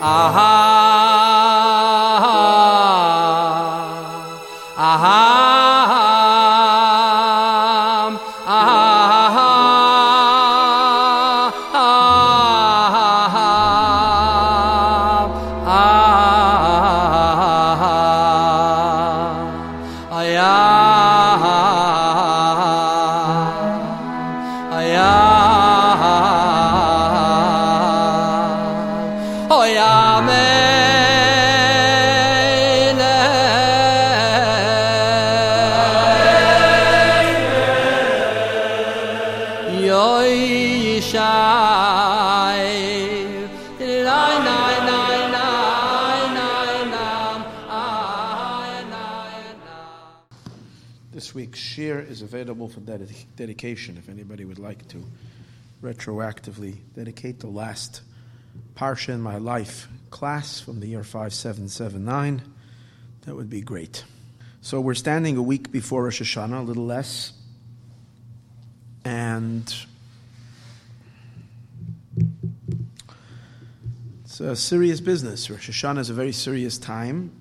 Aha Aha dedication if anybody would like to retroactively dedicate the last Parsha in my life class from the year 5779. That would be great. So we're standing a week before Rosh Hashanah, a little less. And it's a serious business. Rosh Hashanah is a very serious time.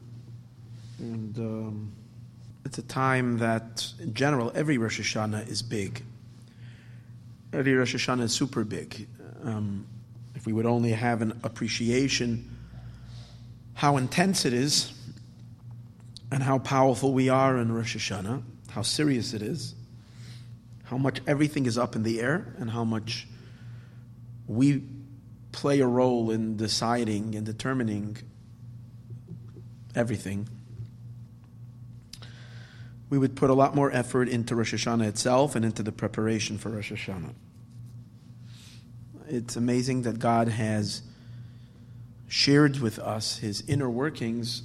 A time that, in general, every Rosh Hashanah is big. Every Rosh Hashanah is super big. Um, if we would only have an appreciation how intense it is and how powerful we are in Rosh Hashanah, how serious it is, how much everything is up in the air, and how much we play a role in deciding and determining everything we would put a lot more effort into Rosh Hashanah itself and into the preparation for Rosh Hashanah. It's amazing that God has shared with us his inner workings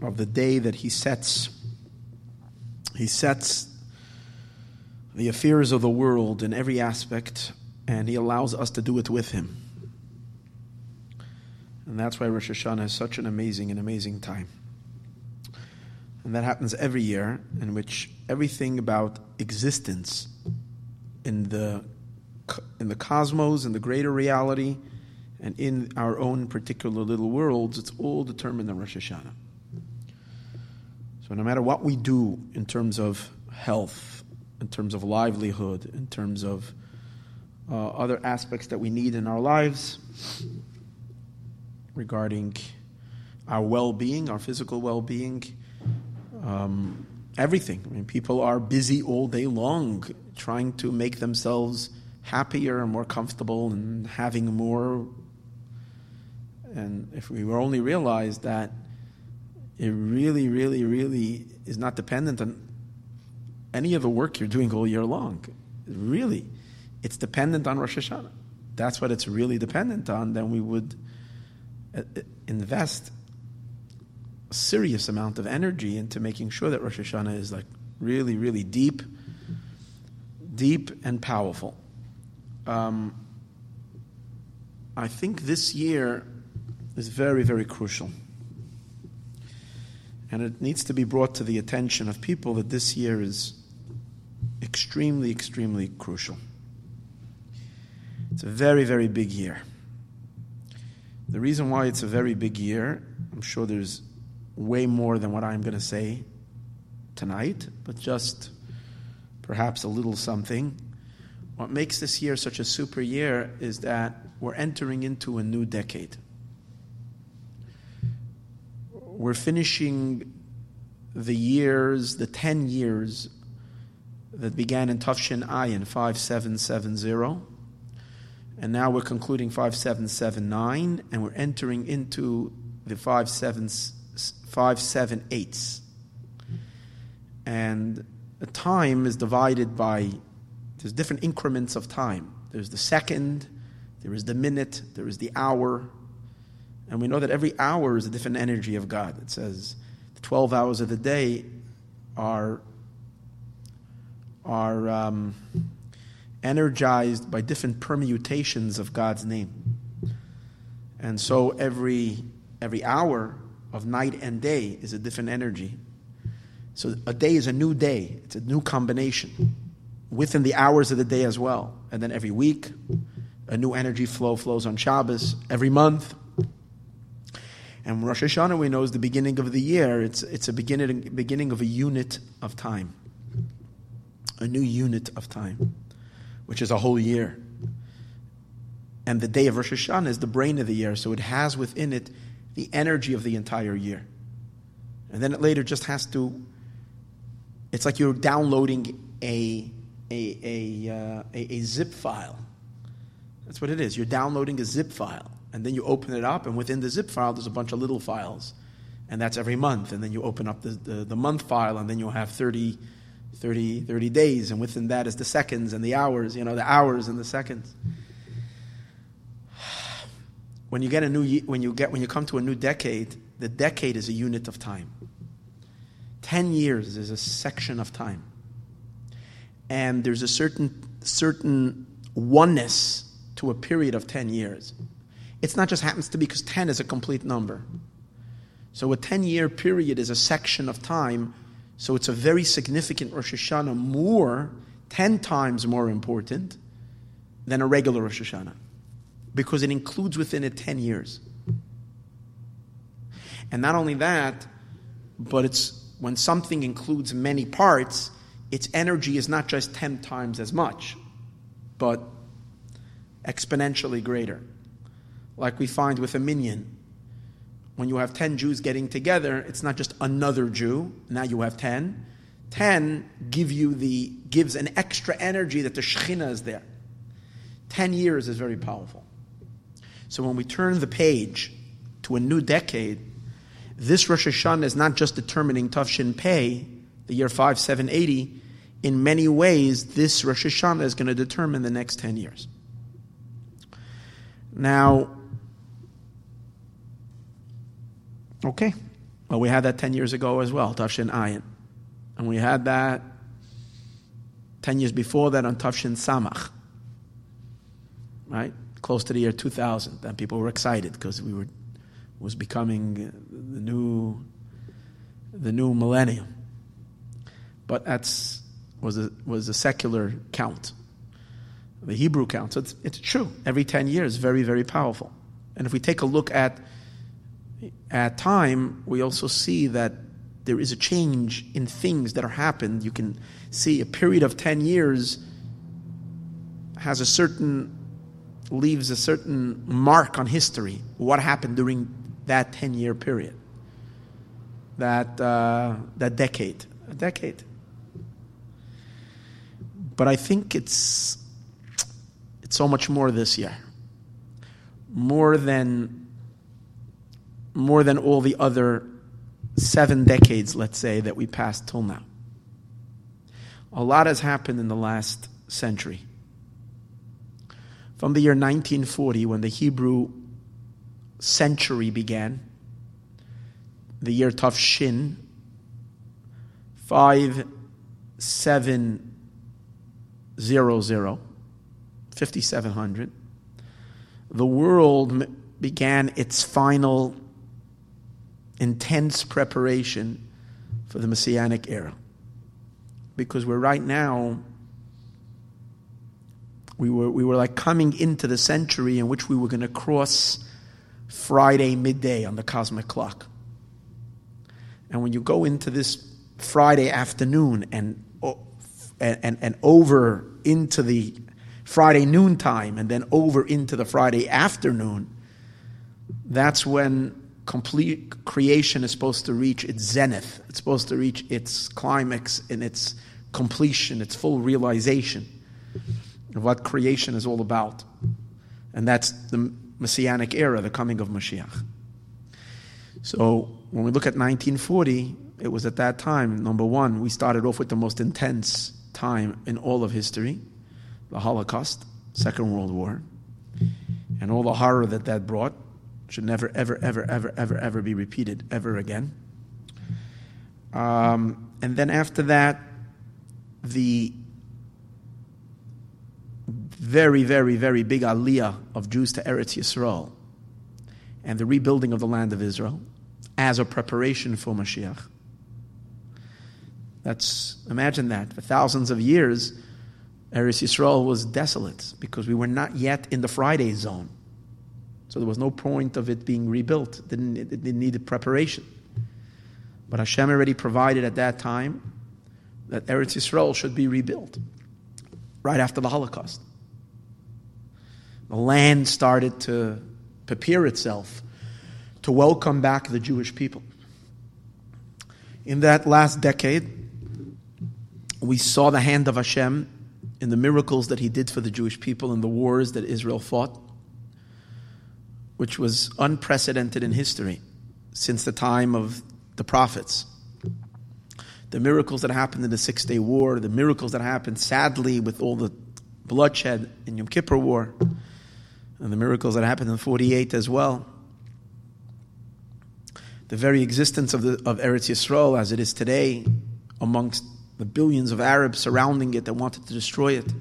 of the day that he sets he sets the affairs of the world in every aspect and he allows us to do it with him. And that's why Rosh Hashanah is such an amazing and amazing time. And that happens every year, in which everything about existence in the, in the cosmos, in the greater reality, and in our own particular little worlds, it's all determined in Rosh Hashanah. So no matter what we do in terms of health, in terms of livelihood, in terms of uh, other aspects that we need in our lives regarding our well being, our physical well being, um, everything. I mean, people are busy all day long trying to make themselves happier and more comfortable and having more. And if we were only realize that it really, really, really is not dependent on any of the work you're doing all year long. Really, it's dependent on Rosh Hashanah. That's what it's really dependent on. Then we would uh, uh, invest a serious amount of energy into making sure that Rosh Hashanah is like really, really deep, deep and powerful. Um, I think this year is very, very crucial. And it needs to be brought to the attention of people that this year is extremely, extremely crucial. It's a very, very big year. The reason why it's a very big year, I'm sure there's way more than what I'm going to say tonight, but just perhaps a little something. What makes this year such a super year is that we're entering into a new decade. We're finishing the years, the 10 years that began in Tufshin Ayin 5770. And now we're concluding 5779, and we're entering into the 57 five, seven, eighths. And time is divided by, there's different increments of time. There's the second, there is the minute, there is the hour. And we know that every hour is a different energy of God. It says the 12 hours of the day are, are um, energized by different permutations of God's name. And so every, every hour of night and day is a different energy. So a day is a new day, it's a new combination within the hours of the day as well. And then every week, a new energy flow flows on Shabbos. Every month, And Rosh Hashanah, we know, is the beginning of the year. It's, it's a beginning, beginning of a unit of time, a new unit of time, which is a whole year. And the day of Rosh Hashanah is the brain of the year, so it has within it the energy of the entire year. And then it later just has to, it's like you're downloading a, a, a, uh, a, a zip file. That's what it is. You're downloading a zip file. And then you open it up, and within the zip file, there's a bunch of little files. And that's every month. And then you open up the, the, the month file, and then you'll have 30, 30, 30 days. And within that is the seconds and the hours, you know, the hours and the seconds. When you get a new, when you get, when you come to a new decade, the decade is a unit of time. 10 years is a section of time. And there's a certain, certain oneness to a period of 10 years. It's not just happens to be because 10 is a complete number. So a 10 year period is a section of time. So it's a very significant Rosh Hashanah, more, 10 times more important than a regular Rosh Hashanah. Because it includes within it 10 years. And not only that, but it's when something includes many parts, its energy is not just 10 times as much, but exponentially greater like we find with a minyan. When you have 10 Jews getting together, it's not just another Jew, now you have 10. 10 give you the, gives an extra energy that the Shekhinah is there. 10 years is very powerful. So when we turn the page to a new decade, this Rosh Hashanah is not just determining Tafshin Pei, the year 5780. In many ways, this Rosh Hashanah is going to determine the next 10 years. Now, Okay. Well, we had that 10 years ago as well, Tafshin Ayin. And we had that 10 years before that on Tafshin Samach. Right? Close to the year 2000. And people were excited because we were was becoming the new the new millennium. But that's was a was a secular count. The Hebrew count. So it's, it's true. Every 10 years, very, very powerful. And if we take a look at at time, we also see that there is a change in things that are happened. You can see a period of 10 years has a certain, leaves a certain mark on history. What happened during that 10 year period? That, uh, that decade. A decade. But I think it's, it's so much more this year. More than more than all the other seven decades, let's say, that we passed till now. A lot has happened in the last century. From the year 1940, when the Hebrew century began, the year Tafshin, 5700, 5700, the world began its final intense preparation for the Messianic era. Because we're right now, we were, we were like coming into the century in which we were going to cross Friday midday on the cosmic clock. And when you go into this Friday afternoon and, and, and, over into the Friday noontime and then over into the Friday afternoon, that's when complete creation is supposed to reach its zenith. It's supposed to reach its climax and its completion, its full realization of what creation is all about. And that's the messianic era, the coming of Mashiach. So when we look at 1940, it was at that time, number one, we started off with the most intense time in all of history the Holocaust, Second World War, and all the horror that that brought should never, ever, ever, ever, ever, ever be repeated ever again. Um, and then after that, the very, very, very big aliyah of Jews to Eretz Yisrael and the rebuilding of the land of Israel as a preparation for Mashiach. That's, imagine that. For thousands of years, Eretz Yisrael was desolate because we were not yet in the Friday zone. So there was no point of it being rebuilt. It didn't, it didn't need preparation. But Hashem already provided at that time that Eretz Yisrael should be rebuilt right after the Holocaust. The land started to prepare itself to welcome back the Jewish people. In that last decade, we saw the hand of Hashem in the miracles that He did for the Jewish people in the wars that Israel fought, which was unprecedented in history since the time of the prophets. The miracles that happened in the Six Day War, the miracles that happened sadly with all the bloodshed in Yom Kippur War, and the miracles that happened in 48 as well. The very existence of, the, of Eretz Yisrael as it is today, amongst the billions of Arabs surrounding it that wanted to destroy it,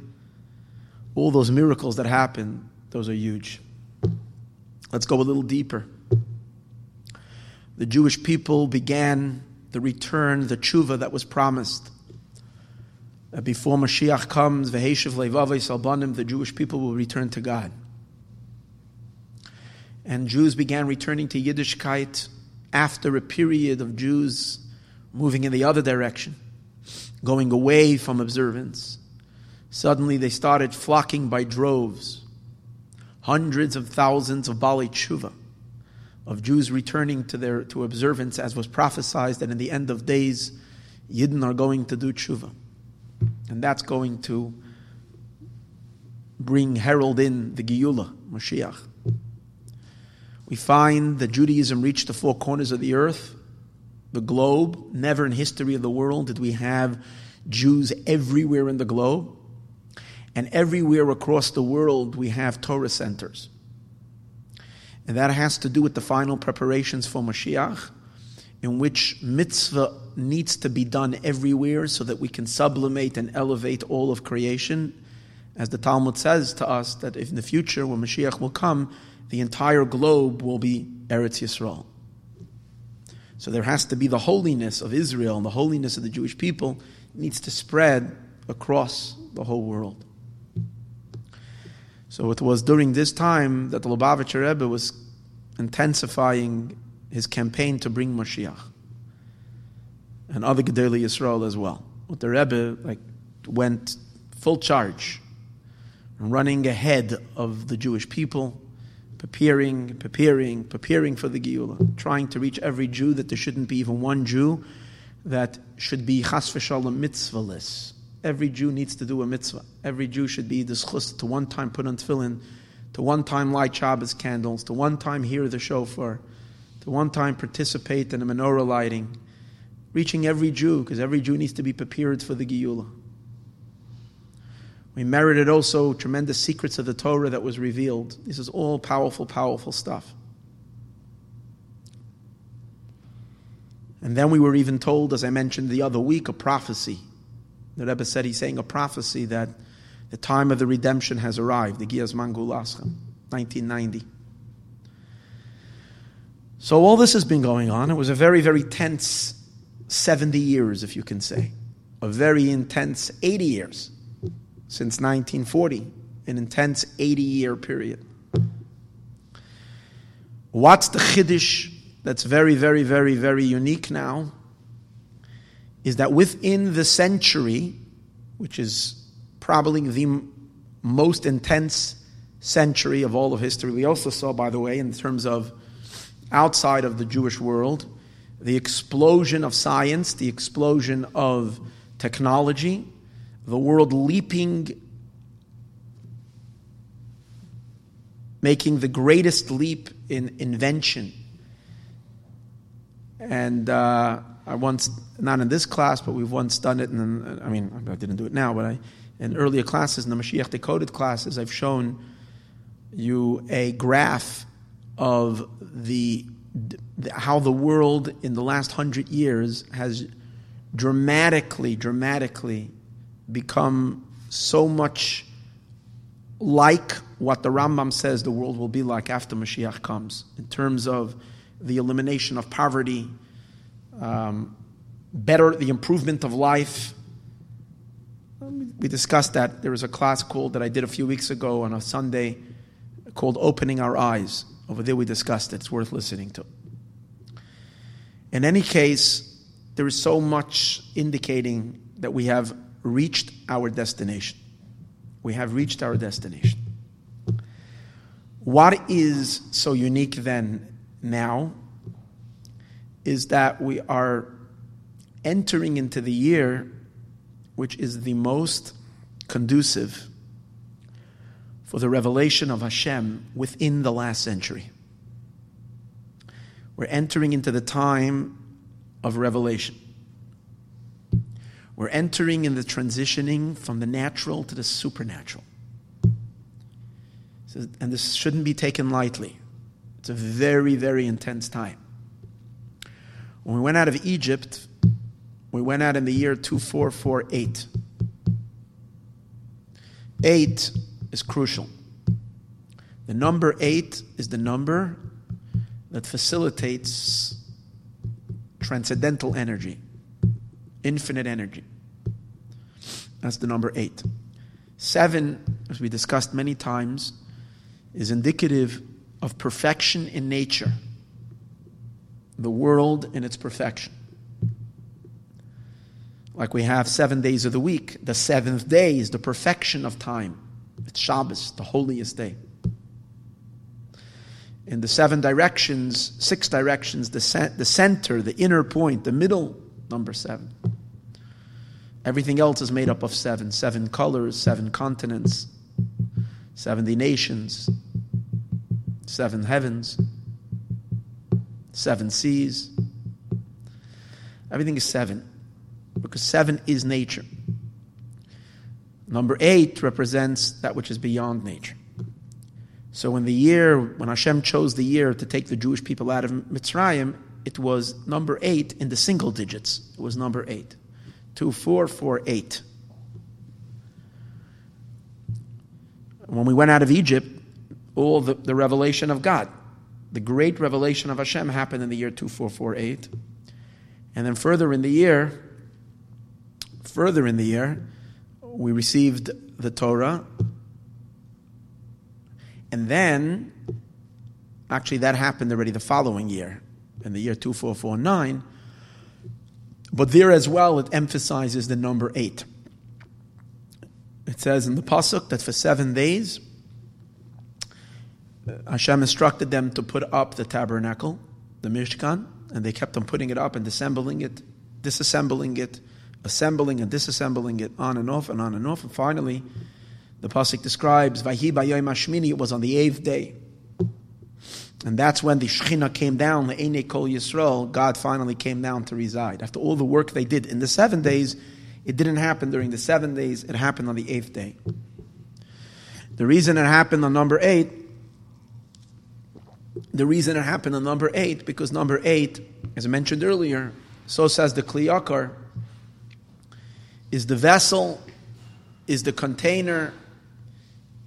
all those miracles that happened, those are huge. Let's go a little deeper. The Jewish people began the return, the tshuva that was promised. That before Mashiach comes, Salbanim, the Jewish people will return to God. And Jews began returning to Yiddishkeit after a period of Jews moving in the other direction, going away from observance. Suddenly they started flocking by droves, hundreds of thousands of Bali Tshuva of Jews returning to their to observance, as was prophesied that in the end of days, Yidden are going to do tshuva, and that's going to bring herald in the Geula Mashiach. We find that Judaism reached the four corners of the earth, the globe. Never in history of the world did we have Jews everywhere in the globe. And everywhere across the world, we have Torah centers. And that has to do with the final preparations for Mashiach, in which mitzvah needs to be done everywhere so that we can sublimate and elevate all of creation. As the Talmud says to us, that in the future, when Mashiach will come, the entire globe will be Eretz Yisrael. So there has to be the holiness of Israel and the holiness of the Jewish people needs to spread across the whole world. So it was during this time that the Lubavitcher Rebbe was intensifying his campaign to bring Mashiach and other Gedolei Yisrael as well. But the Rebbe like went full charge, running ahead of the Jewish people, preparing, preparing, preparing for the Geula, trying to reach every Jew that there shouldn't be even one Jew that should be chas v'shalom mitzvahless. Every Jew needs to do a mitzvah. Every Jew should be dischus to one time put on tefillin, to one time light Shabbos candles, to one time hear the shofar, to one time participate in a menorah lighting, reaching every Jew, because every Jew needs to be prepared for the Geula. We merited also tremendous secrets of the Torah that was revealed. This is all powerful, powerful stuff. And then we were even told, as I mentioned the other week, a prophecy the Rebbe said he's saying a prophecy that the time of the redemption has arrived, the Giaz Mangulascha, 1990. So all this has been going on. It was a very, very tense 70 years, if you can say. A very intense 80 years since 1940, an intense 80 year period. What's the Chiddush that's very, very, very, very unique now? is that within the century, which is probably the most intense century of all of history, we also saw, by the way, in terms of outside of the Jewish world, the explosion of science, the explosion of technology, the world leaping, making the greatest leap in invention. And uh, I once, not in this class, but we've once done it, and I mean, I didn't do it now, but I, in earlier classes, in the Mashiach Decoded classes, I've shown you a graph of the, the how the world in the last hundred years has dramatically, dramatically become so much like what the Rambam says the world will be like after Mashiach comes, in terms of the elimination of poverty, um, better the improvement of life. We discussed that. There was a class called that I did a few weeks ago on a Sunday called Opening Our Eyes. Over there we discussed it. It's worth listening to. In any case, there is so much indicating that we have reached our destination. We have reached our destination. What is so unique then now is that we are entering into the year which is the most conducive for the revelation of Hashem within the last century. We're entering into the time of revelation. We're entering in the transitioning from the natural to the supernatural. And this shouldn't be taken lightly. It's a very, very intense time. When we went out of Egypt, we went out in the year 2448. Eight is crucial. The number eight is the number that facilitates transcendental energy, infinite energy. That's the number eight. Seven, as we discussed many times, is indicative of perfection in nature, the world in its perfection. Like we have seven days of the week, the seventh day is the perfection of time. It's Shabbos, the holiest day. In the seven directions, six directions, the, the center, the inner point, the middle, number seven. Everything else is made up of seven seven colors, seven continents, 70 nations, seven heavens, seven seas. Everything is seven because seven is nature. Number eight represents that which is beyond nature. So when the year, when Hashem chose the year to take the Jewish people out of Mitzrayim, it was number eight in the single digits. It was number eight. Two, four, four, eight. When we went out of Egypt, all the, the revelation of God, the great revelation of Hashem happened in the year 2448. And then further in the year, further in the year, we received the Torah. And then, actually, that happened already the following year, in the year 2449. But there as well, it emphasizes the number eight. It says in the Pasuk that for seven days, uh, Hashem instructed them to put up the tabernacle, the Mishkan, and they kept on putting it up and disassembling it, disassembling it, assembling and disassembling it on and off and on and off. And finally, the Pasuk describes, Vahi it was on the eighth day. And that's when the Shekhinah came down, the Eine Kol Yisrael, God finally came down to reside. After all the work they did in the seven days, it didn't happen during the seven days, it happened on the eighth day. The reason it happened on number eight, the reason it happened on number eight, because number eight, as I mentioned earlier, so says the Kli Yakar, is the vessel, is the container,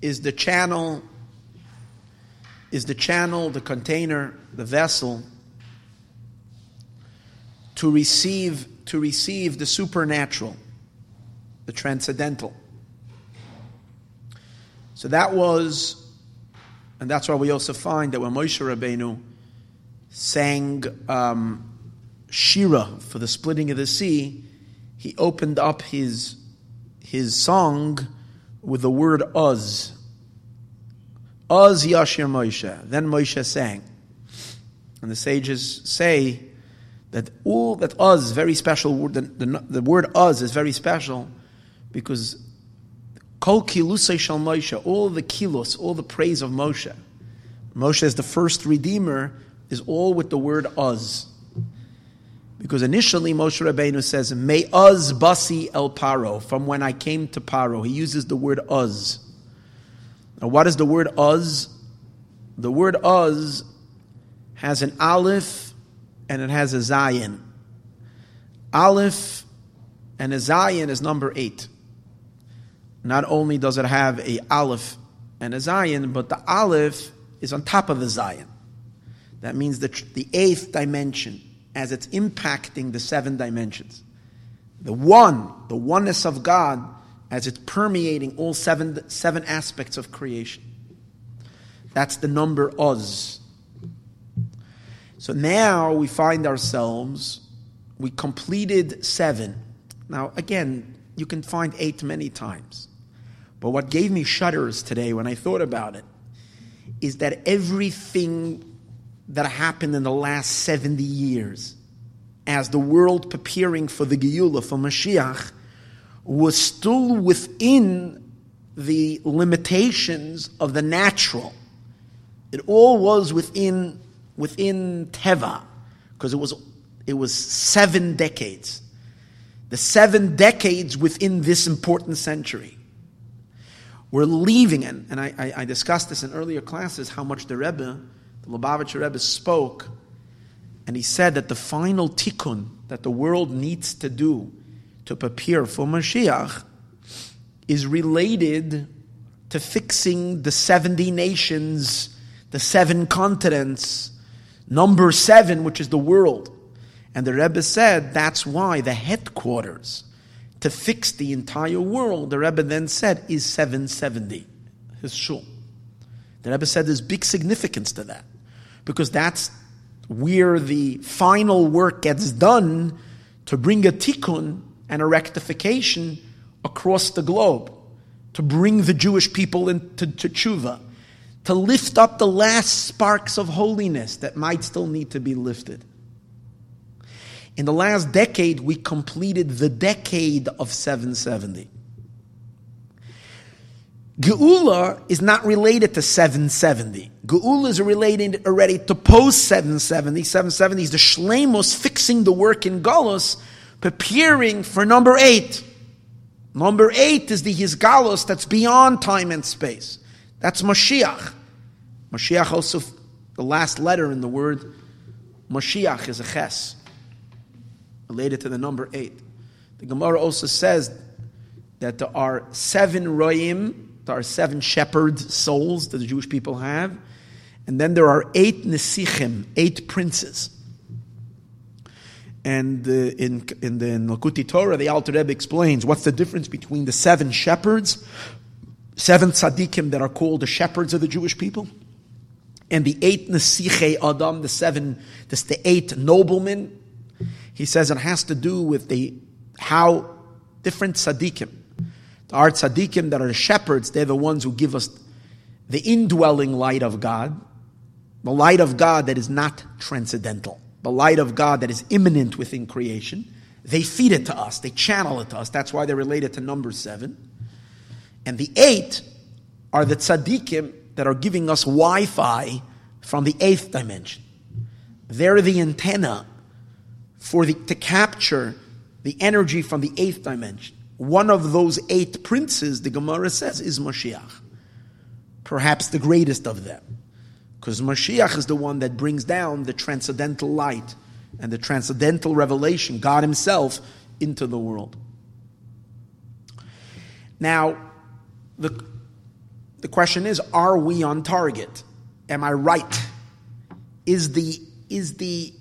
is the channel, is the channel, the container, the vessel to receive to receive the supernatural, the transcendental. So that was, and that's why we also find that when Moshe Rabbeinu sang um, Shira for the splitting of the sea, he opened up his, his song with the word Uz. Uz Yashir Moshe. Then Moshe sang. And the sages say that all that Uz, very special word, the, the, the word Uz is very special because Kol Kilusay Shal Moshe, all the kilos, all the praise of Moshe. Moshe is the first redeemer, is all with the word Uz. Because initially Moshe Rabbeinu says, May uz basi el paro, from when I came to paro. He uses the word uz. Now what is the word uz? The word uz has an aleph and it has a zayin. Aleph and a zayin is number eight. Not only does it have a aleph and a zayin, but the aleph is on top of the zayin. That means the, the eighth dimension as it's impacting the seven dimensions. The one, the oneness of God, as it's permeating all seven, seven aspects of creation. That's the number Oz. So now we find ourselves, we completed seven. Now, again, you can find eight many times. But what gave me shudders today when I thought about it is that everything that happened in the last 70 years, as the world preparing for the Geula, for Mashiach, was still within the limitations of the natural. It all was within within Teva, because it was it was seven decades. The seven decades within this important century. We're leaving, and, and I, I, I discussed this in earlier classes, how much the Rebbe, the Lubavitcher Rebbe, spoke, and he said that the final tikkun that the world needs to do to prepare for Mashiach is related to fixing the 70 nations, the seven continents, number seven, which is the world. And the Rebbe said that's why the headquarters to fix the entire world, the Rebbe then said, is 770, his shul. The Rebbe said there's big significance to that because that's where the final work gets done to bring a tikkun and a rectification across the globe, to bring the Jewish people into to tshuva, to lift up the last sparks of holiness that might still need to be lifted. In the last decade, we completed the decade of 770. Geula is not related to 770. Geula is related already to post 770. 770 is the Shlemos fixing the work in Golos, preparing for number eight. Number eight is the Hizgalos that's beyond time and space. That's Mashiach. Mashiach also, the last letter in the word Mashiach is a ches, related to the number eight. The Gemara also says that there are seven royim, there are seven shepherd souls that the Jewish people have, and then there are eight nesichim, eight princes. And uh, in, in the Likutei Torah, the Alter Rebbe explains what's the difference between the seven shepherds, seven tzaddikim that are called the shepherds of the Jewish people, and the eight Nesiche Adam, the seven, this, the eight noblemen. He says it has to do with the how different tzaddikim. The are tzaddikim that are the shepherds, they're the ones who give us the indwelling light of God, the light of God that is not transcendental, the light of God that is immanent within creation. They feed it to us, they channel it to us. That's why they're related to number seven. And the eight are the tzaddikim that are giving us Wi Fi from the eighth dimension. They're the antenna for the, to capture the energy from the eighth dimension. One of those eight princes, the Gemara says, is Mashiach. Perhaps the greatest of them. Because Mashiach is the one that brings down the transcendental light and the transcendental revelation, God Himself, into the world. Now, the the question is, are we on target? Am I right? Is the is the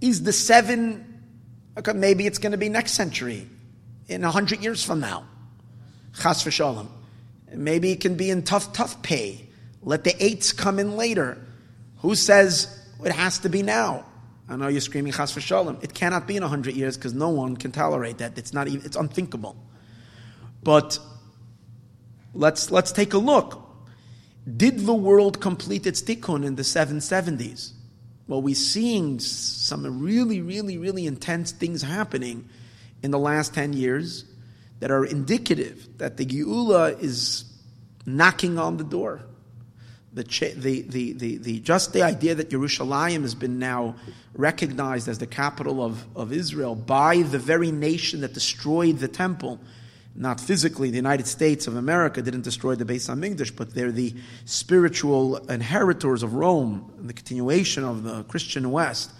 is the seven okay, maybe it's going to be next century, in a hundred years from now. Chas v'shalom. Maybe it can be in tough, tough pay. Let the eights come in later. Who says it has to be now? I know you're screaming chas v'shalom. It cannot be in hundred years because no one can tolerate that. It's not even, it's unthinkable. But Let's, let's take a look. Did the world complete its tikkun in the 770s? Well, we're seeing some really, really, really intense things happening in the last 10 years that are indicative that the Geula is knocking on the door. The, the, the, the, the, just the idea that Yerushalayim has been now recognized as the capital of, of Israel by the very nation that destroyed the temple not physically, the United States of America didn't destroy the Beis Hamikdash, but they're the spiritual inheritors of Rome, the continuation of the Christian West,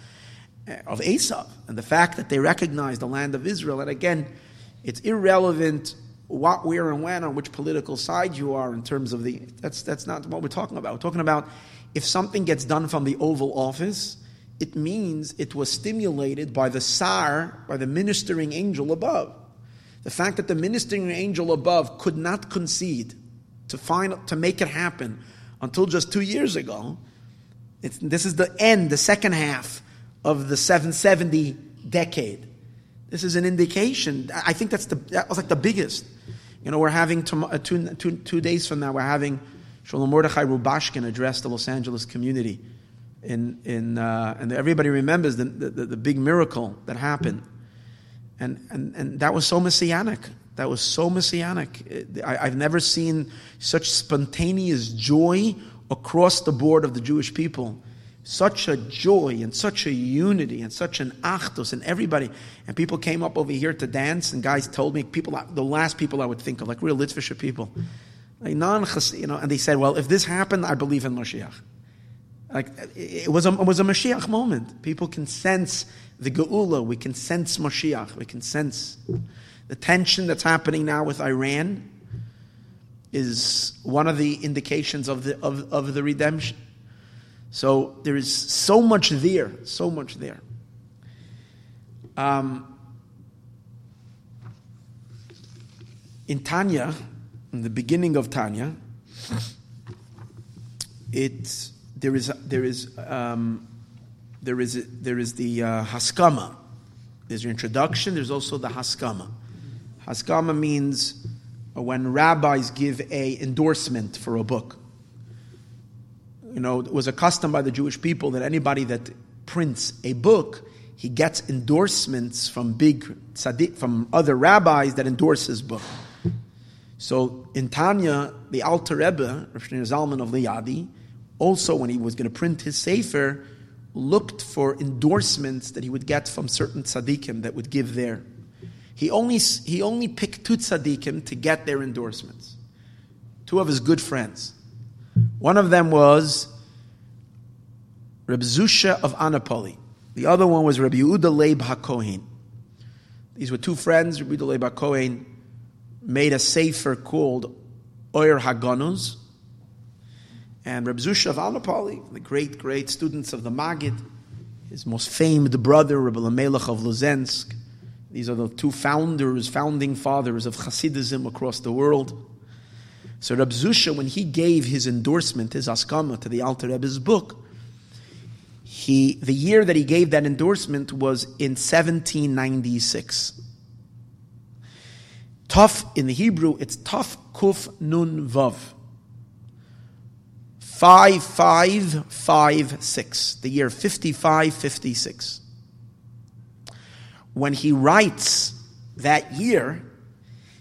eh, of Esav, and the fact that they recognize the land of Israel. And again, it's irrelevant what, where, and when, on which political side you are in terms of the. That's that's not what we're talking about. We're talking about if something gets done from the Oval Office. It means it was stimulated by the Sar, by the ministering angel above. The fact that the ministering angel above could not concede to find to make it happen until just two years ago this is the end, the second half of the 770 decade. This is an indication. I think that's the, that was like the biggest. You know, we're having uh, two, two, two days from now, we're having Shalom Mordechai Rubashkin address the Los Angeles community. In, in, uh, and everybody remembers the, the, the, big miracle that happened. And, and, and that was so messianic. That was so messianic. I, I've never seen such spontaneous joy across the board of the Jewish people such a joy and such a unity and such an achdus and everybody. And people came up over here to dance and guys told me people the last people I would think of like real Litvisher people. Like non you know and they said well if this happened I believe in Mashiach. Like it was a, it was a Mashiach moment. People can sense the Geula. We can sense Mashiach. We can sense the tension that's happening now with Iran is one of the indications of the of, of the redemption so there is so much there, so much there. Um, in Tanya, in the beginning of Tanya, it there is there is um, there is there is the uh, haskama. There's your introduction. There's also the haskama. Haskama means when rabbis give a endorsement for a book you know, it was a custom by the Jewish people that anybody that prints a book, he gets endorsements from big tzaddik, from other rabbis that endorse his book. So in Tanya, the Alter Rebbe, Rav Zalman of Liadi, also when he was going to print his sefer, looked for endorsements that he would get from certain tzaddikim that would give their. He only, he only picked two tzaddikim to get their endorsements. Two of his good friends. One of them was Reb Zusha of Anapoli. The other one was Reb Yehuda Leib HaKohen. These were two friends. Reb Yehuda Leib HaKohen made a sefer called Oyer Hagonuz. And Reb Zusha of Anapoli, the great, great students of the Magid, his most famed brother, Reb Lamelech of Luzensk. These are the two founders, founding fathers of Hasidism across the world. So Reb Zusha, when he gave his endorsement, his haskama to the Alter Rebbe's book, he, the year that he gave that endorsement was in 1796. Tough in the Hebrew, it's tough kuf nun vav. 5556, the year 5556. When he writes that year,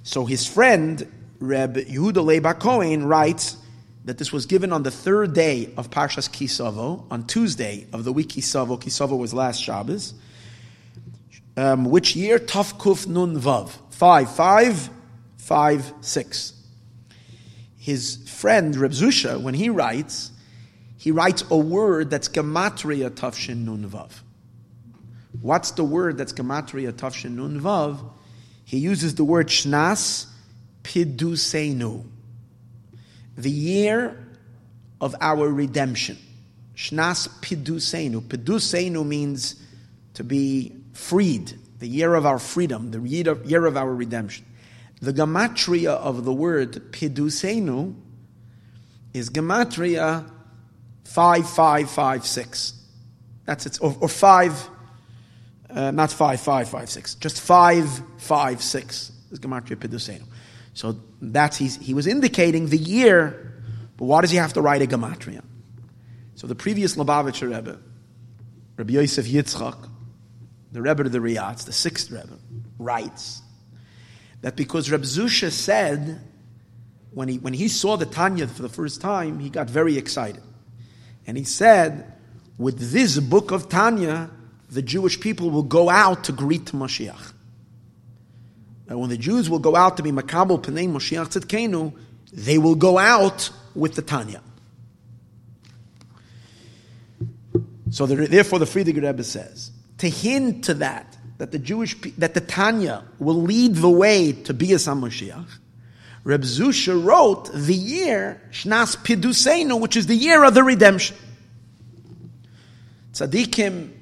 so his friend Reb Yehuda Leib HaKohen writes that this was given on the third day of Parshas Kisavo, on Tuesday of the week Kisavo. Kisavo was last Shabbos. Um, which year? Taf Kuf Nun Vav. Five, five, five, six. His friend Reb Zusha, when he writes, he writes a word that's Gematria Tafshin Nun Vav. What's the word that's Gematria Tafshin Nun Vav? He uses the word Shnas Pidusenu, the year of our redemption. Shnas Pidusenu. Pidusenu means to be freed, the year of our freedom, the year of our redemption. The gematria of the word Pidusenu is gematria 5556. That's it, or, or 5, uh, not 5556, just 556 is gematria Pidusenu. So that's he was indicating the year, but why does he have to write a gematria? So the previous Lubavitcher Rebbe, Rabbi Yosef Yitzchak, the Rebbe of the Riyadh, the sixth Rebbe, writes that because Reb Zusha said when he when he saw the Tanya for the first time, he got very excited, and he said, "With this book of Tanya, the Jewish people will go out to greet Mashiach." That when the Jews will go out to be Makabal Pnei Moshiach Tzidkenu, they will go out with the Tanya. So therefore, the Frierdiker Rebbe says to hint to that that the Jewish that the Tanya will lead the way to be a Mashiach. Reb Zusha wrote the year Shnas Pidusenu, which is the year of the redemption. Tzaddikim,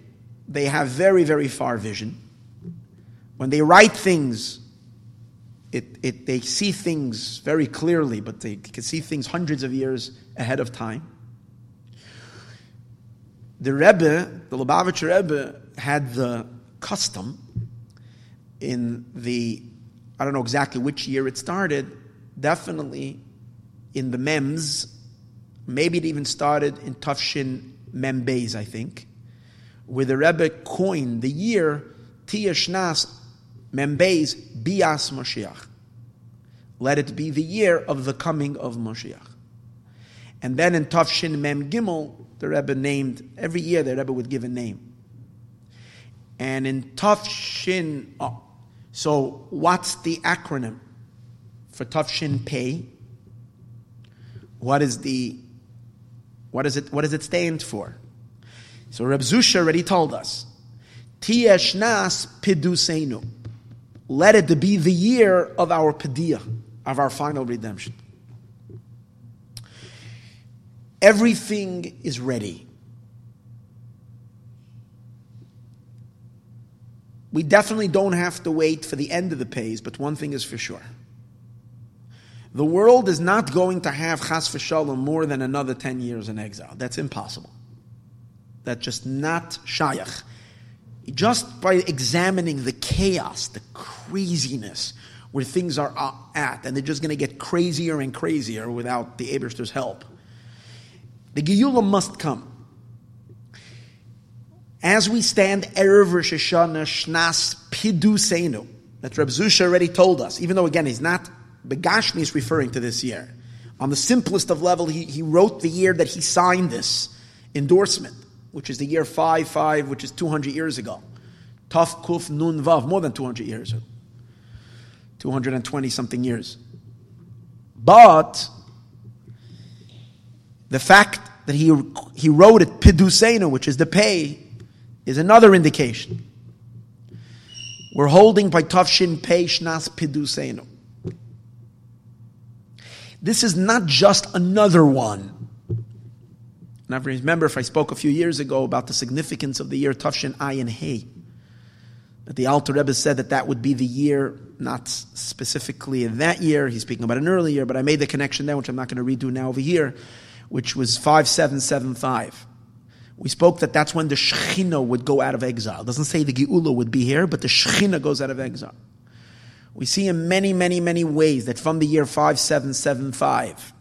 they have very, very far vision. When they write things it, it, they see things very clearly, but they can see things hundreds of years ahead of time. the Rebbe, the Lubavitcher Rebbe, had the custom in the, I don't know exactly which year it started, definitely in the Mems, maybe it even started in Tufshin Membeis, I think, where the Rebbe coined the year Tiyashnas Membeis Bias Moshiach. Let it be the year of the coming of Moshiach. And then in Tufshin Mem Gimel, the Rebbe named, every year the Rebbe would give a name. And in Tufshin, oh, so what's the acronym for Tufshin Pei? What is the, what is it, what does it stand for? So Reb Zusha already told us, Tieshnas Piduseinu. Let it be the year of our Pedia, of our final redemption. Everything is ready. We definitely don't have to wait for the end of the pays, but one thing is for sure. The world is not going to have chas v'shalom more than another 10 years in exile. That's impossible. That's just not shayach. Just by examining the chaos, the craziness where things are uh, at, and they're just going to get crazier and crazier without the Abishter's help. The Geula must come. As we stand Erev Rosh Hashanah Shnas Piduseinu, that Reb Zusha already told us, even though again he's not, Begashmi is referring to this year. On the simplest of level, he, he wrote the year that he signed this endorsement, which is the year 5 5, which is 200 years ago. Taf Kuf Nun Vav, more than 200 years. 220 something years. But the fact that he, he wrote it Piduseinu, which is the pay, is another indication. We're holding by Tafshin Pei Shnas Piduseinu. This is not just another one. And I remember if I spoke a few years ago about the significance of the year Tafshin Ayin Hey, that the Alter Rebbe said that that would be the year, not specifically in that year, he's speaking about an earlier, year, but I made the connection there, which I'm not going to redo now over here, which was 5775. We spoke that that's when the Shechina would go out of exile. It doesn't say the Geula would be here, but the Shechina goes out of exile. We see in many, many, many ways that from the year 5775,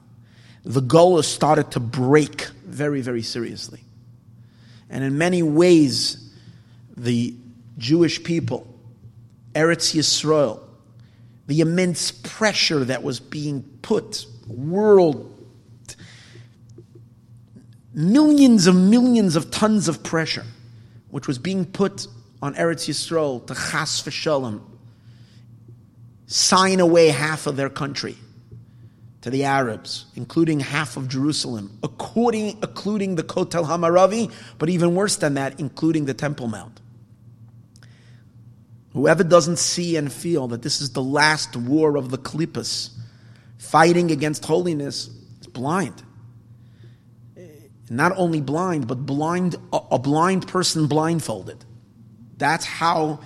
the Gola started to break very, very seriously. And in many ways, the Jewish people, Eretz Yisrael, the immense pressure that was being put, world millions of millions of tons of pressure, which was being put on Eretz Yisrael to chas v'shalom, sign away half of their country to the Arabs, including half of Jerusalem, according, including the Kotel Hamaravi, but even worse than that, including the Temple Mount. Whoever doesn't see and feel that this is the last war of the Klippas, fighting against holiness, is blind not only blind, but blind, a blind person blindfolded. That's how,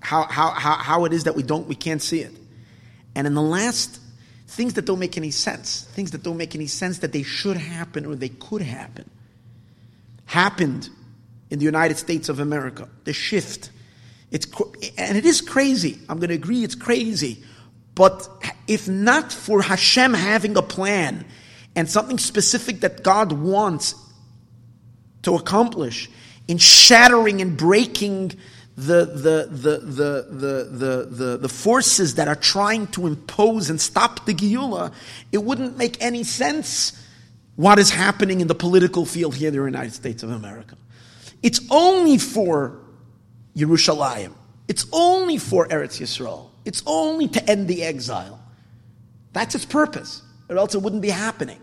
how, how, how, how it is that we don't, we can't see it. And in the last, things that don't make any sense, things that don't make any sense that they should happen or they could happen, happened in the United States of America. The shift. It's, and it is crazy. I'm going to agree it's crazy. But if not for Hashem having a plan and something specific that God wants to accomplish in shattering and breaking the, the, the, the, the, the, the, forces that are trying to impose and stop the Geula, it wouldn't make any sense what is happening in the political field here in the United States of America. It's only for Yerushalayim. It's only for Eretz Yisrael. It's only to end the exile. That's its purpose, or else it wouldn't be happening.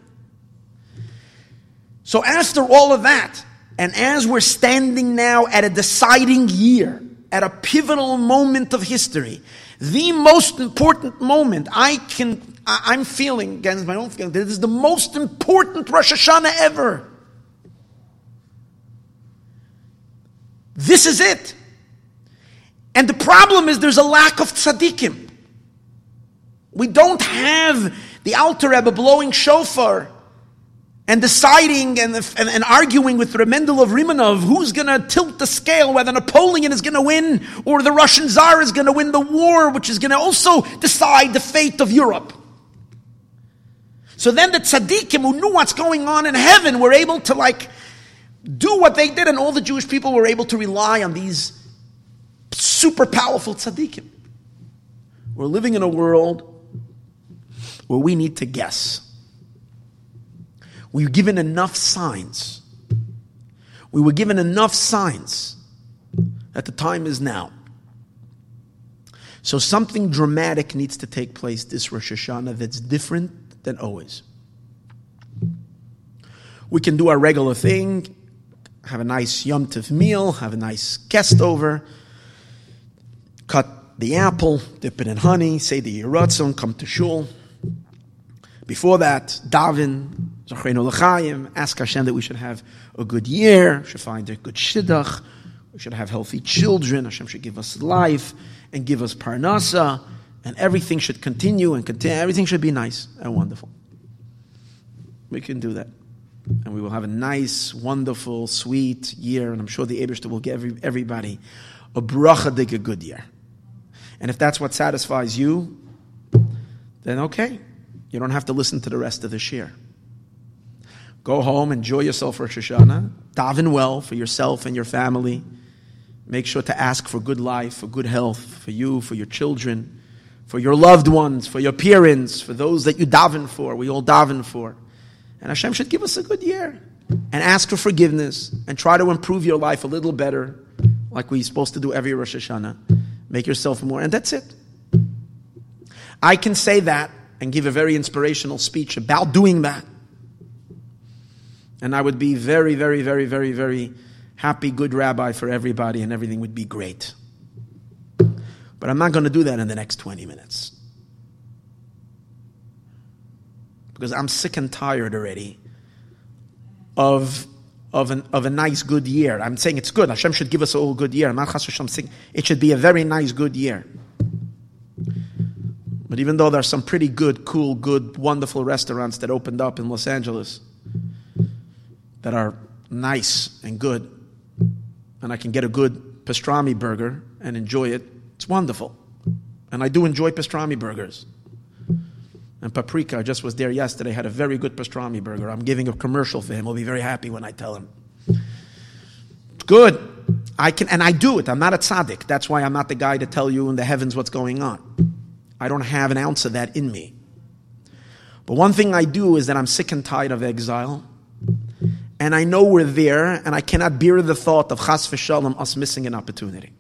So after all of that, and as we're standing now at a deciding year, at a pivotal moment of history, the most important moment I can, I, am feeling, against my own feeling, this is the most important Rosh Hashanah ever. This is it. And the problem is there's a lack of tzaddikim. We don't have the Alter Rebbe blowing shofar and deciding and, and, and, arguing with Reb Mendel of Rimanov who's going to tilt the scale, whether Napoleon is going to win or the Russian Tsar is going to win the war, which is going to also decide the fate of Europe. So then the tzaddikim who knew what's going on in heaven were able to like do what they did, and all the Jewish people were able to rely on these super powerful tzaddikim. We're living in a world where we need to guess. We were given enough signs. We were given enough signs that the time is now. So something dramatic needs to take place this Rosh Hashanah that's different than always. We can do our regular thing, have a nice Yom Tov meal, have a nice guest over, cut the apple, dip it in honey, say the Yeratzon, come to shul. Before that, Davin, Zachreinu L'chaim, ask Hashem that we should have a good year, should find a good shidduch, we should have healthy children, Hashem should give us life and give us parnasa, and everything should continue and continue, everything should be nice and wonderful. We can do that. And we will have a nice, wonderful, sweet year, and I'm sure the Abishter will give every, everybody a bracha dig a good year. And if that's what satisfies you, then okay, you don't have to listen to the rest of the shiur. Go home, enjoy yourself for Shoshana, daven well for yourself and your family. Make sure to ask for good life, for good health, for you, for your children, for your loved ones, for your parents, for those that you daven for, we all daven for. And Hashem should give us a good year. And ask for forgiveness and try to improve your life a little better, like we're supposed to do every Rosh Hashanah. Make yourself more, and that's it. I can say that and give a very inspirational speech about doing that. And I would be very, very, very, very, very happy, good rabbi for everybody, and everything would be great. But I'm not going to do that in the next 20 minutes. Because I'm sick and tired already of, of, an, of a nice, good year. I'm saying it's good. Hashem should give us a good year. It should be a very nice, good year. But even though there are some pretty good, cool, good, wonderful restaurants that opened up in Los Angeles that are nice and good, and I can get a good pastrami burger and enjoy it, it's wonderful. And I do enjoy pastrami burgers. And Paprika just was there yesterday, had a very good pastrami burger. I'm giving a commercial for him. He'll be very happy when I tell him. It's good. I can, and I do it. I'm not a tzaddik. That's why I'm not the guy to tell you in the heavens what's going on. I don't have an ounce of that in me. But one thing I do is that I'm sick and tired of exile. And I know we're there, and I cannot bear the thought of chas v'shalom, us missing an opportunity.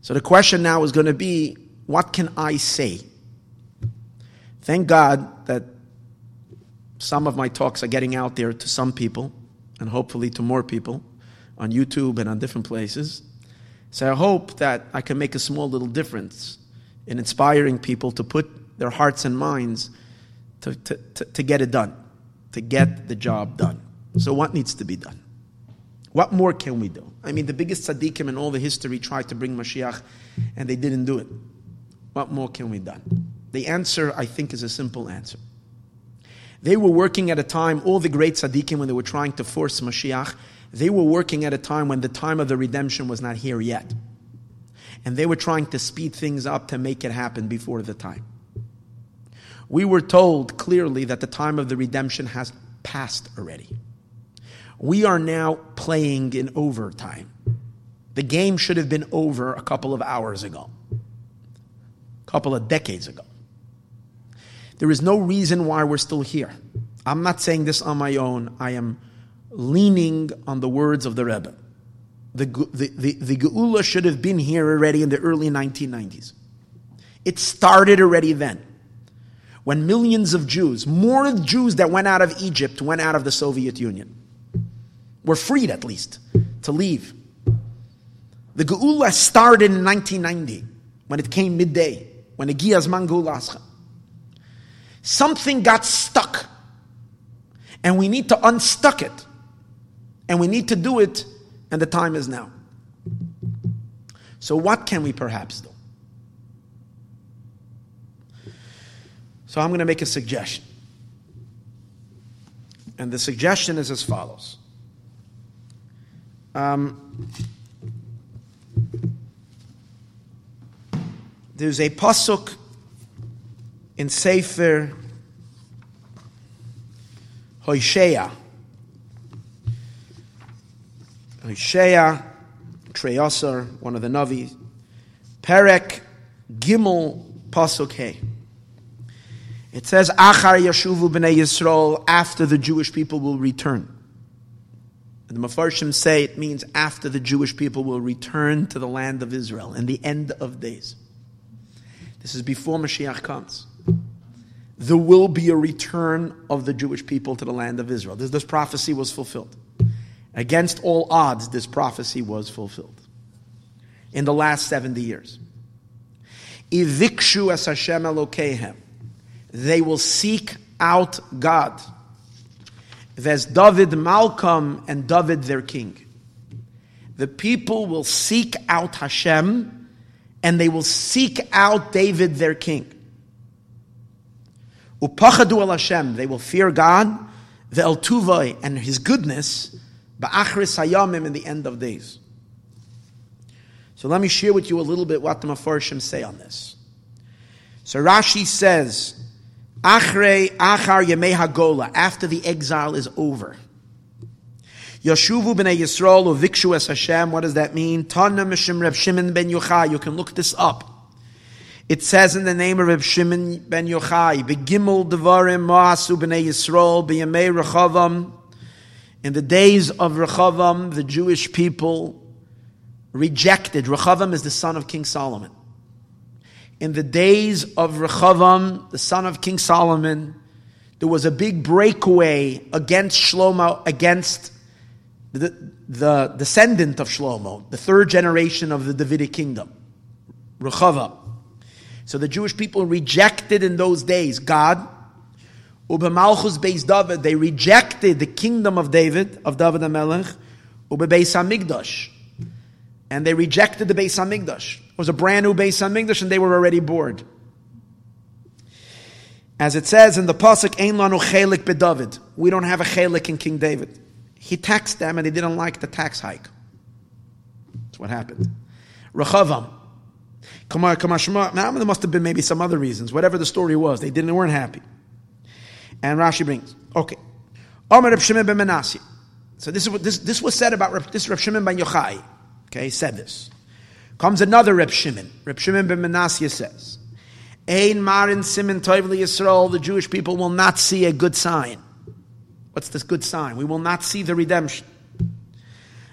So the question now is going to be, what can I say? Thank God that some of my talks are getting out there to some people, and hopefully to more people, on YouTube and on different places. So I hope that I can make a small little difference in inspiring people to put their hearts and minds to, to, to, to get it done, to get the job done. So, what needs to be done? What more can we do? I mean, the biggest tzaddikim in all the history tried to bring Mashiach, and they didn't do it. What more can we do? The answer, I think, is a simple answer. They were working at a time, all the great tzaddikim, when they were trying to force Mashiach, they were working at a time when the time of the redemption was not here yet and they were trying to speed things up to make it happen before the time. We were told clearly that the time of the redemption has passed already. We are now playing in overtime. The game should have been over a couple of hours ago, a couple of decades ago. There is no reason why we're still here. I'm not saying this on my own. I am leaning on the words of the Rebbe the, the, the, Geula should have been here already in the early 1990s. It started already then. When millions of Jews, more Jews that went out of Egypt, went out of the Soviet Union, were freed at least to leave. The Geula started in 1990 when it came midday, when Agiyaz Mangulascha. Something got stuck, and we need to unstuck it, and we need to do it and the time is now. So, what can we perhaps do? So, I'm going to make a suggestion. And the suggestion is as follows. Um, there's a pasuk in Sefer Hoshea. Hoshea, Treyasar, one of the Navi, Perek Gimel Pasuk Hey. It says, Achar Yashuvu B'nai Yisrael, after the Jewish people will return. And the Mefarshim say it means after the Jewish people will return to the land of Israel in the end of days. This is before Mashiach comes. There will be a return of the Jewish people to the land of Israel. This, this prophecy was fulfilled. Against all odds, this prophecy was fulfilled in the last 70 years. Ivikshu as Hashem Elokehem. They will seek out God. There's David Malkam and David their king. The people will seek out Hashem and they will seek out David their king. Upachadu al Hashem, they will fear God, the El Tuvai and his goodness, ba'achris hayamim in the end of days. So let me share with you a little bit what the Mefarshim say on this. So Rashi says, Achre achar yemei hagola, after the exile is over. Yashuvu b'nei Yisrael uvikshu es Hashem. What does that mean? Tana mishim Reb Shimon ben Yochai. You can look this up. It says in the name of Reb Shimon ben Yochai, Begimel devarim ma'asu b'nei Yisrael b'yemei Rechavam. In the days of Rechavam, the Jewish people rejected. Rechavam is the son of King Solomon. In the days of Rechavam, the son of King Solomon, there was a big breakaway against Shlomo, against the, the descendant of Shlomo, the third generation of the Davidic kingdom, Rechavam. So the Jewish people rejected in those days God. Ubemalchus Beis David, they rejected the kingdom of David, of David HaMelech, Ube Beis HaMikdash and they rejected the Beis Hamikdash. It was a brand new Beis Hamikdash, and they were already bored. As it says in the pasuk, "Ein lanu chelik beDavid." We don't have a chelik in King David. He taxed them, and they didn't like the tax hike. That's what happened. Rechavam. Now there must have been maybe some other reasons. Whatever the story was, they didn't they weren't happy. And Rashi brings okay. Omer Reb Shimon ben. So this is what this, this was said about this Reb Shimon ben Yochai. Okay, he said this. Comes another Reb Shimon. Reb Shimon ben says, Ein marin simin toivli Yisrael, the Jewish people will not see a good sign. What's this good sign? We will not see the redemption.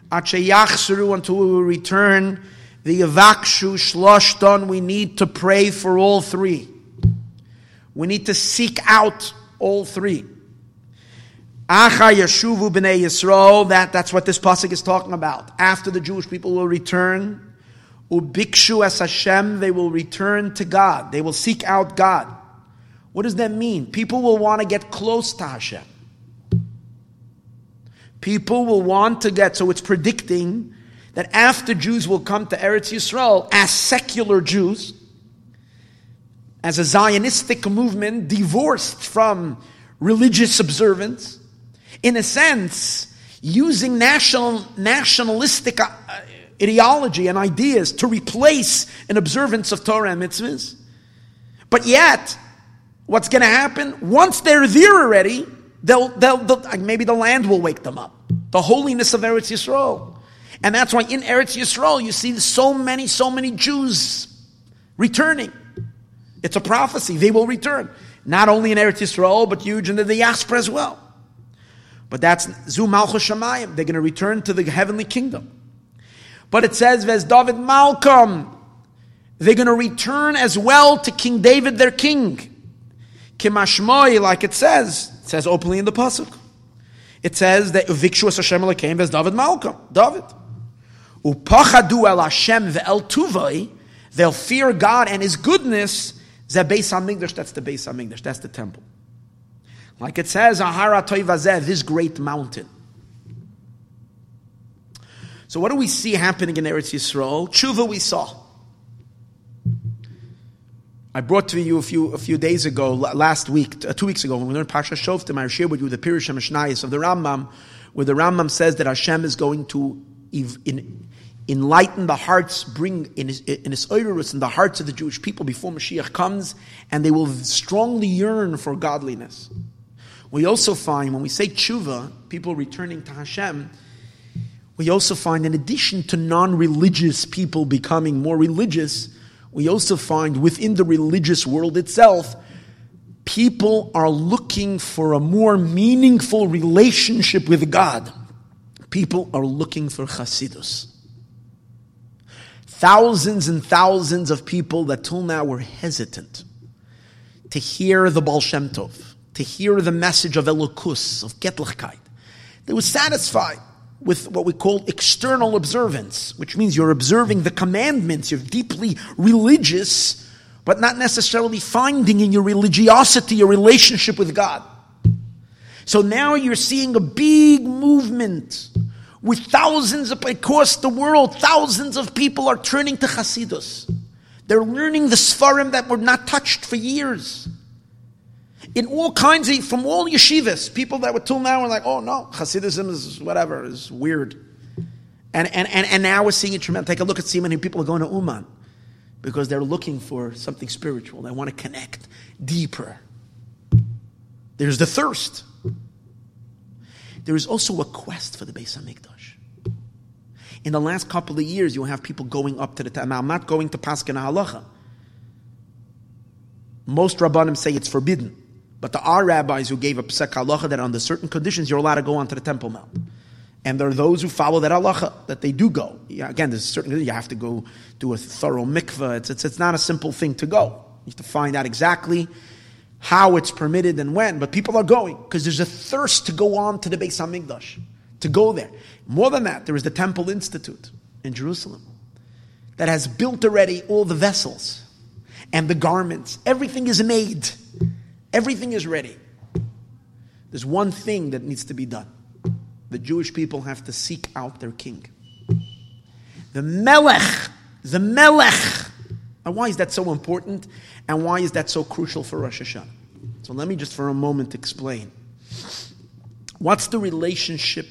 Acheyachsuru until we will return the Yavakshu Shloshton, we need to pray for all three. We need to seek out all three. Acha Yeshuvu b'nei Yisrael, that, that's what this pasuk is talking about. After the Jewish people will return, ubikshu as Hashem, they will return to God. They will seek out God. What does that mean? People will want to get close to Hashem. People will want to get, so it's predicting that after Jews will come to Eretz Yisrael as secular Jews, as a Zionistic movement divorced from religious observance, in a sense, using national, nationalistic uh, ideology and ideas to replace an observance of Torah and mitzvahs. But yet, what's going to happen? Once they're there already, they'll, they'll, they'll, maybe the land will wake them up. The holiness of Eretz Yisrael. And that's why in Eretz Yisrael you see so many, so many Jews returning. It's a prophecy. They will return. Not only in Eretz Yisrael, but huge in the diaspora as well. But that's Zu Malchus Shemayim. They're going to return to the heavenly kingdom. But it says, Ves David Malkam. They're going to return as well to King David, their king. Kimashmoy, like it says. It says openly in the Pasuk. It says that Uvikshu Hashem Elokeim Ves David Malkam. David. Upachadu el Hashem ve'el tuvai. They'll fear God and His goodness. Zeh Beis HaMikdash. That's the Beis HaMikdash. That's the temple. Like it says, Ahara Toivazeh, this great mountain. So what do we see happening in Eretz Yisrael? Tshuva we saw. I brought to you a few a few days ago, last week, uh, two weeks ago, when we learned Pasha Shoftim, I shared with you the Pirush Mishnayis of the Rambam, where the Rambam says that Hashem is going to enlighten the hearts, bring in his, in his oirus in the hearts of the Jewish people before Mashiach comes, and they will strongly yearn for godliness. We also find when we say tshuva, people returning to Hashem, we also find in addition to non-religious people becoming more religious, we also find within the religious world itself, people are looking for a more meaningful relationship with God. People are looking for chasidus. Thousands and thousands of people that till now were hesitant to hear the Baal Shem Tov, to hear the message of Elokus, of Getlichkeit. They were satisfied with what we call external observance, which means you're observing the commandments, you're deeply religious, but not necessarily finding in your religiosity a relationship with God. So now you're seeing a big movement with thousands of, across the world, thousands of people are turning to Hasidus. They're learning the Sfarim that were not touched for years in all kinds of, from all yeshivas, people that were till now were like, oh no, Hasidism is whatever, is weird. And, and, and, and now we're seeing it tremendous. Take a look at see many people are going to Uman because they're looking for something spiritual. They want to connect deeper. There's the thirst. There is also a quest for the Beis Hamikdash. In the last couple of years, you'll have people going up to the Now, I'm not going to Paskin Halacha. Most Rabbanim say it's forbidden. But there are rabbis who gave a psek halacha that under certain conditions you're allowed to go onto the Temple Mount. And there are those who follow that halacha, that they do go. Yeah, again, there's certain, you have to go do a thorough mikveh. It's, it's, it's not a simple thing to go. You have to find out exactly how it's permitted and when. But people are going because there's a thirst to go on to the Beis Hamikdash, to go there. More than that, there is the Temple Institute in Jerusalem that has built already all the vessels and the garments. Everything is made. Everything is ready. There's one thing that needs to be done. The Jewish people have to seek out their king. The Melech, the Melech. And why is that so important? And why is that so crucial for Rosh Hashanah? So let me just for a moment explain. What's the relationship?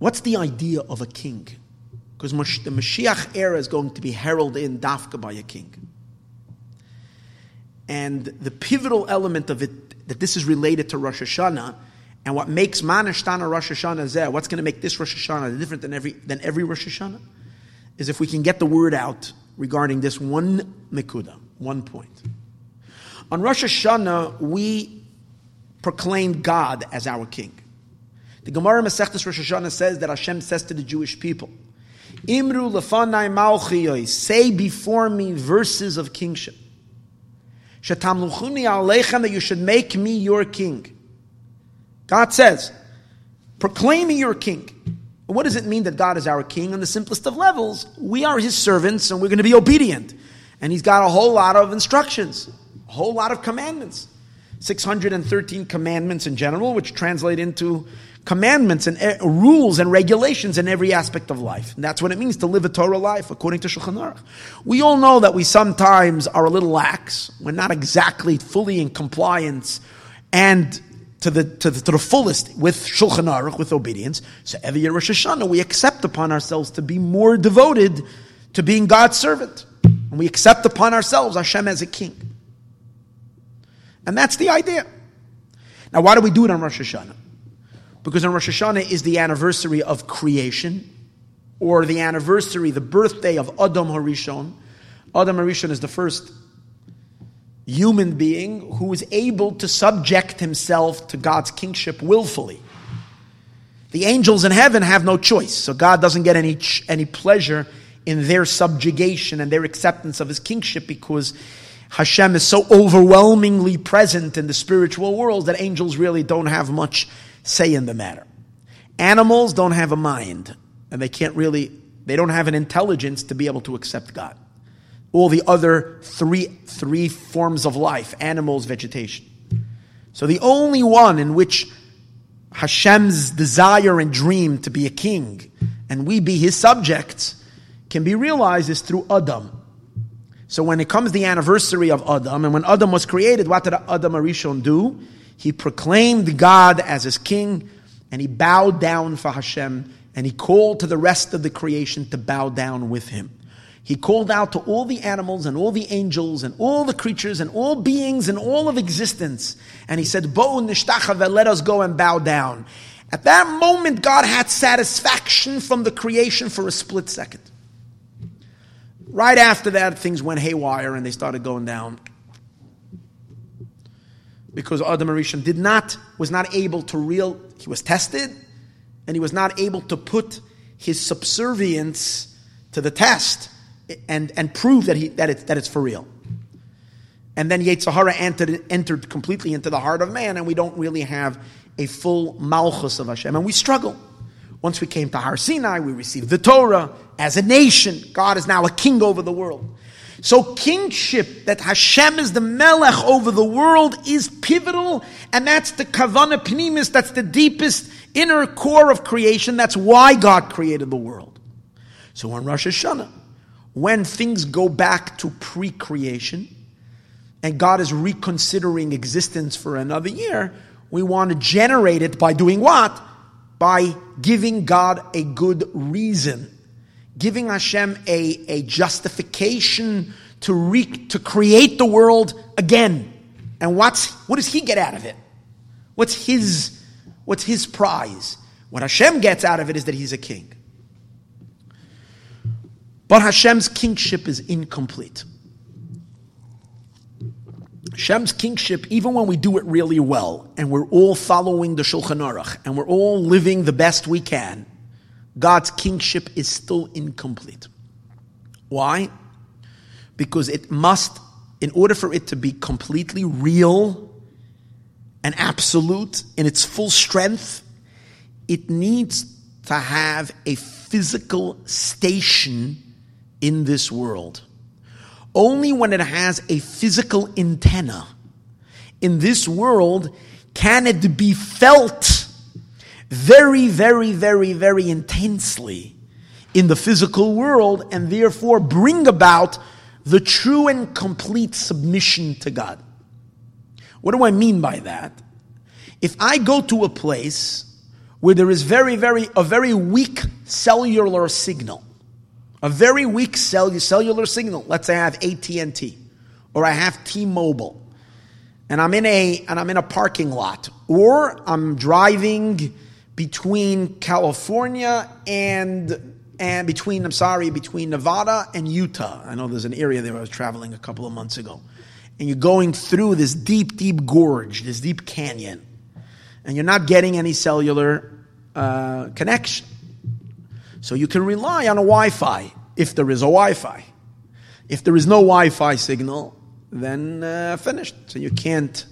What's the idea of a king? Because the Mashiach era is going to be heralded in Dafka by a king. And the pivotal element of it, that this is related to Rosh Hashanah, and what makes Manashtana Rosh Hashanah Zeh, what's going to make this Rosh Hashanah different than every, than every Rosh Hashanah, is if we can get the word out regarding this one Mikuda, one point. On Rosh Hashanah, we proclaim God as our king. The Gemara Masechtas Rosh Hashanah says that Hashem says to the Jewish people, Imru lefanai malchiyoi, say before me verses of kingship. Shetamluchuni aleichem, that you should make me your king. God says, proclaim me your king. What does it mean that God is our king? On the simplest of levels, we are his servants and we're going to be obedient. And he's got a whole lot of instructions, whole lot of commandments. 613 commandments in general, which translate into commandments and uh, rules and regulations in every aspect of life. And that's what it means to live a Torah life according to Shulchan Aruch. We all know that we sometimes are a little lax. We're not exactly fully in compliance and to the, to the, to the fullest with Shulchan Aruch, with obedience. So every year Rosh Hashanah, we accept upon ourselves to be more devoted to being God's servant. And we accept upon ourselves Hashem as a king. And that's the idea. Now, why do we do it on Rosh Hashanah? Because on Rosh Hashanah is the anniversary of creation, or the anniversary, the birthday of Adam Harishon. Adam Harishon is the first human being who is able to subject himself to God's kingship willfully. The angels in heaven have no choice, so God doesn't get any, any pleasure in their subjugation and their acceptance of his kingship because Hashem is so overwhelmingly present in the spiritual world that angels really don't have much say in the matter. Animals don't have a mind, and they can't really, they don't have an intelligence to be able to accept God. All the other three, three forms of life, animals, vegetation. So the only one in which Hashem's desire and dream to be a king and we be his subjects can be realized is through Adam. So when it comes the anniversary of Adam, and when Adam was created, what did Adam Arishon do? He proclaimed God as his king, and he bowed down for Hashem, and he called to the rest of the creation to bow down with him. He called out to all the animals and all the angels and all the creatures and all beings and all of existence. And he said, Bo nishtacha let us go and bow down. At that moment, God had satisfaction from the creation for a split second. Right after that, things went haywire and they started going down. Because Adam Arishon did not, was not able to real, he was tested, and he was not able to put his subservience to the test and, and prove that, he, that, it's, that it's for real. And then Yetzer Hara entered, entered completely into the heart of man, and we don't really have a full malchus of Hashem, and we struggle. Once we came to Har Sinai, we received the Torah as a nation. God is now a king over the world. So kingship, that Hashem is the melech over the world, is pivotal, and that's the kavana pnimis, that's the deepest inner core of creation. That's why God created the world. So on Rosh Hashanah, when things go back to pre-creation, and God is reconsidering existence for another year, we want to generate it by doing what? By giving God a good reason giving Hashem a, a justification to, re, to create the world again. And what's, what does he get out of it? What's his, what's his prize? What Hashem gets out of it is that he's a king. But Hashem's kingship is incomplete. Hashem's kingship, even when we do it really well, and we're all following the Shulchan Aruch, and we're all living the best we can, God's kingship is still incomplete. Why? Because it must, in order for it to be completely real and absolute in its full strength, it needs to have a physical station in this world. Only when it has a physical antenna in this world can it be felt very, very, very, very intensely in the physical world and therefore bring about the true and complete submission to God. What do I mean by that? If I go to a place where there is very, very, a very weak cellular signal, a very weak cellular signal, let's say I have AT&T or I have T-Mobile, and I'm in a, and I'm in a parking lot, or I'm driving between California and and between I'm sorry between Nevada and Utah. I know there's an area there I was traveling a couple of months ago, and you're going through this deep, deep gorge, this deep canyon, and you're not getting any cellular uh, connection. So you can rely on a Wi-Fi if there is a Wi-Fi. If there is no Wi-Fi signal, then uh, finished. So you can't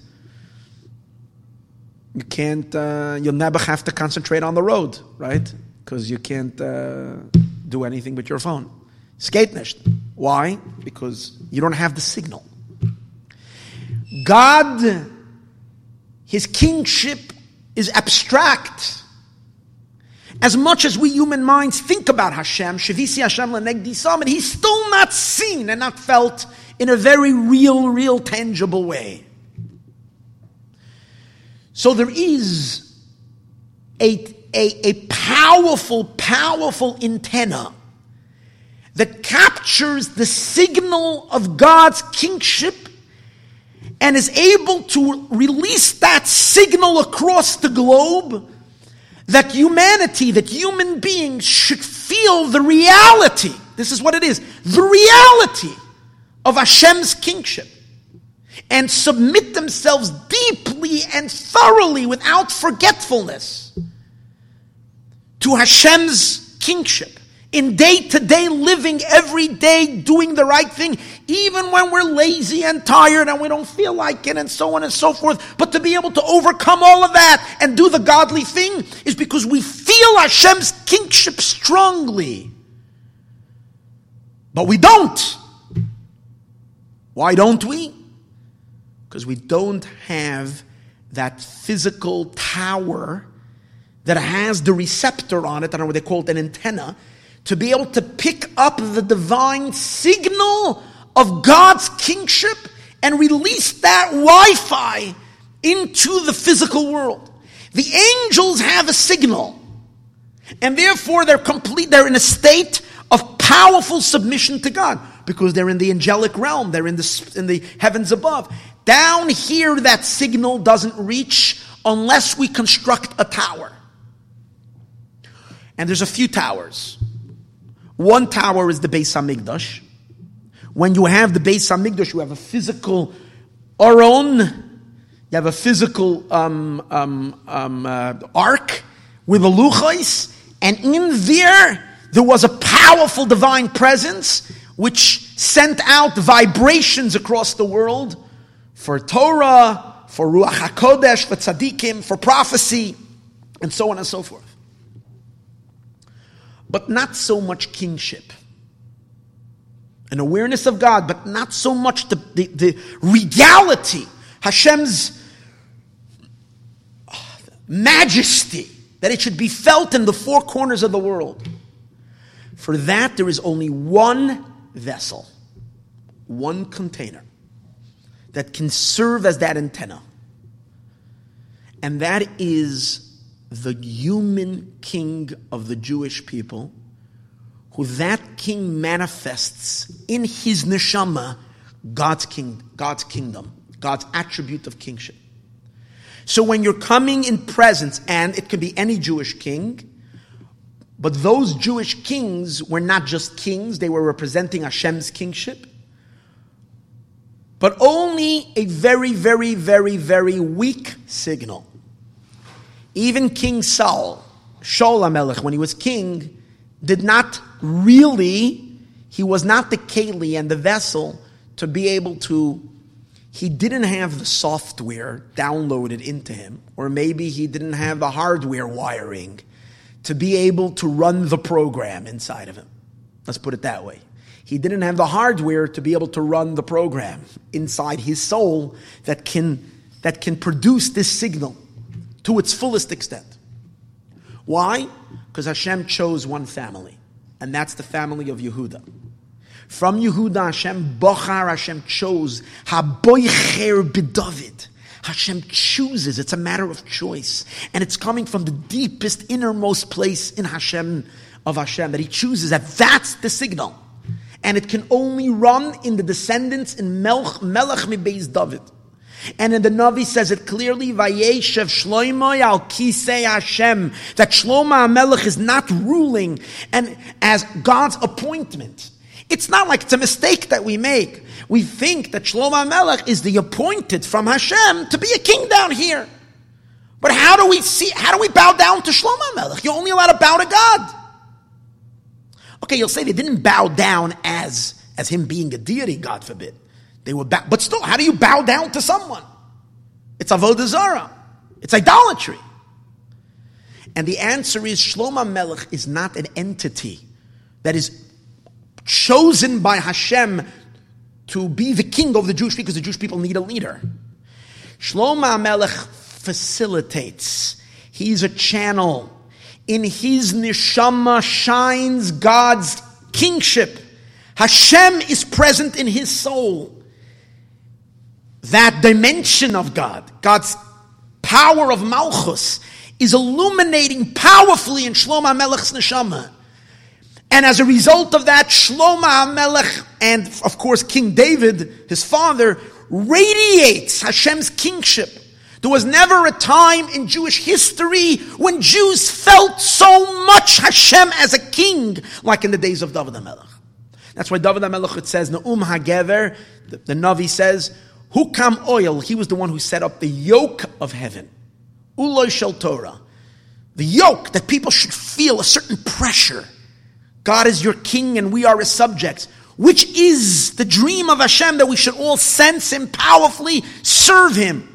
you can't, uh, you'll never have to concentrate on the road, right? Because you can't uh, do anything with your phone. Skate nicht. Why? Because you don't have the signal. God, His kingship is abstract. As much as we human minds think about Hashem, Shavisi Hashem Lenegdi Summit, He's still not seen and not felt in a very real, real, tangible way. So there is a, a, a powerful, powerful antenna that captures the signal of God's kingship and is able to release that signal across the globe that humanity, that human beings should feel the reality. This is what it is. The reality of Hashem's kingship. And submit themselves deeply and thoroughly without forgetfulness to Hashem's kingship in day to day living, every day doing the right thing, even when we're lazy and tired and we don't feel like it, and so on and so forth. But to be able to overcome all of that and do the godly thing is because we feel Hashem's kingship strongly. But we don't. Why don't we? because we don't have that physical tower that has the receptor on it, I don't know what they call it, an antenna, to be able to pick up the divine signal of God's kingship and release that Wi Fi into the physical world. The angels have a signal, and therefore they're complete, they're in a state of powerful submission to God because they're in the angelic realm, they're in the, in the heavens above. Down here, that signal doesn't reach unless we construct a tower. And there's a few towers. One tower is the Beis Hamikdash. When you have the Beis Hamikdash, you have a physical Aron, you have a physical um, um, um, uh, ark with a luchais, and in there there was a powerful divine presence which sent out vibrations across the world for Torah, for Ruach HaKodesh, for tzaddikim, for prophecy, and so on and so forth. But not so much kingship. An awareness of God, but not so much the, the, the regality, Hashem's uh, majesty, that it should be felt in the four corners of the world. For that, there is only one vessel, one container that can serve as that antenna. And that is the human king of the Jewish people, who that king manifests in his neshama God's king, God's kingdom, God's attribute of kingship. So when you're coming in presence, and it could be any Jewish king, but those Jewish kings were not just kings, they were representing Hashem's kingship but only a very, very, very, very weak signal. Even King Saul, Shaul HaMelech, when he was king, did not really, he was not the keli and the vessel to be able to, he didn't have the software downloaded into him, or maybe he didn't have the hardware wiring to be able to run the program inside of him. Let's put it that way. He didn't have the hardware to be able to run the program inside his soul that can, that can produce this signal to its fullest extent. Why? Because Hashem chose one family, and that's the family of Yehuda. From Yehuda, Hashem bochar, Hashem chose haboicher b'David. Hashem chooses. It's a matter of choice, and it's coming from the deepest, innermost place in Hashem of Hashem that He chooses. That that's the signal and it can only run in the descendants in Melch, Melech David. And in the Navi says it clearly, Vayeshev Shloimo al Kisei Hashem, that Shlomo HaMelech is not ruling and as God's appointment. It's not like it's a mistake that we make. We think that Shlomo HaMelech is the appointed from Hashem to be a king down here. But how do we see, how do we bow down to Shlomo HaMelech? You're only allowed to bow to God. Okay, you'll say they didn't bow down as, as him being a deity, God forbid. They were bow, but still, how do you bow down to someone? It's avodah zarah. It's idolatry. And the answer is Shlomo Melech is not an entity that is chosen by Hashem to be the king of the Jewish people because the Jewish people need a leader. Shlomo Melech facilitates. He's a channel in his neshama shines God's kingship. Hashem is present in his soul. That dimension of God, God's power of Malchus, is illuminating powerfully in Shlomo HaMelech's neshama. And as a result of that, Shlomo HaMelech and, of course, King David, his father, radiates Hashem's kingship there was never a time in Jewish history when Jews felt so much Hashem as a king, like in the days of David HaMelech. That's why David HaMelech says, Na'um HaGever, the, the Navi says, Hukam oil, he was the one who set up the yoke of heaven. Uloy Shel Torah. The yoke that people should feel a certain pressure. God is your king and we are his subjects which is the dream of Hashem that we should all sense Him powerfully, serve Him.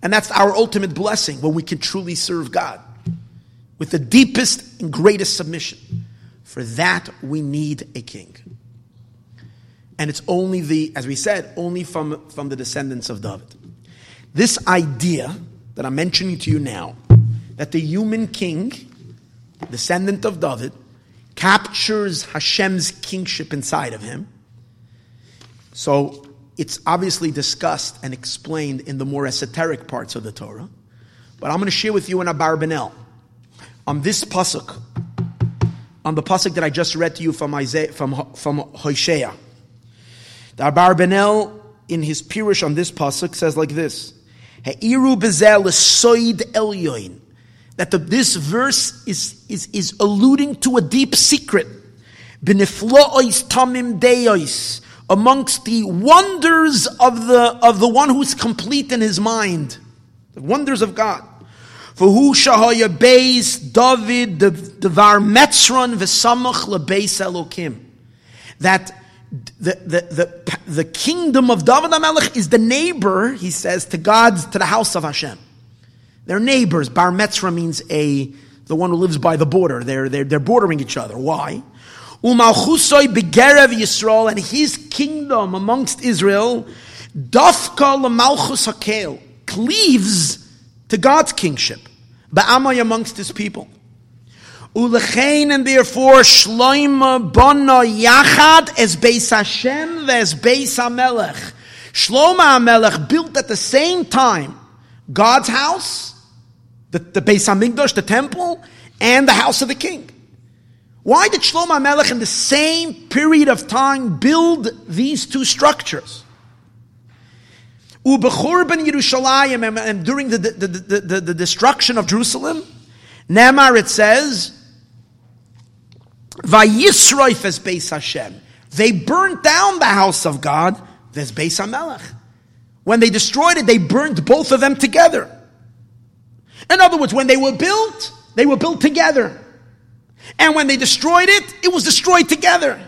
And that's our ultimate blessing when we can truly serve God with the deepest and greatest submission. For that, we need a king. And it's only the, as we said, only from, from the descendants of David. This idea that I'm mentioning to you now, that the human king, descendant of David, captures Hashem's kingship inside of him, So it's obviously discussed and explained in the more esoteric parts of the Torah. But I'm going to share with you in Abarbanel on this pasuk, on the pasuk that I just read to you from Isaiah, from from Hosea. The Abarbanel in his Pirush on this pasuk says like this: He'iru bezel soid elyoin. That the, this verse is, is, is alluding to a deep secret. Beniflois tamim deois amongst the wonders of the, of the one who's complete in his mind. The wonders of God. For who shahaya beis David the devar metzron v'samach lebeis Elokim. That the, the, the, the kingdom of David HaMelech is the neighbor, he says, to God's, to the house of Hashem. They're neighbors. Bar Metzra means a, the one who lives by the border. They're, they're, they're bordering each other. Why? Umalchusoi begerev Yisrael and his kingdom amongst Israel, dafka lemalchus hakel, cleaves to God's kingship, ba'amay amongst his people. Ulechein and therefore shloima bana yachad as beis Hashem as beis Hamelech. Shloma Hamelech built at the same time God's house, the, the Beis Hamikdash, the temple, and the house of the king. Why did Shlomo Melech in the same period of time build these two structures? Ubechurban Yerushalayim, and during the, the, the, the, the destruction of Jerusalem, Nemar it says, Vayisroif es Beis Hashem. They burnt down the house of God, there's Beis HaMelech. When they destroyed it, they burned both of them together. In other words, when they were built, they were built together. And when they destroyed it, it was destroyed together.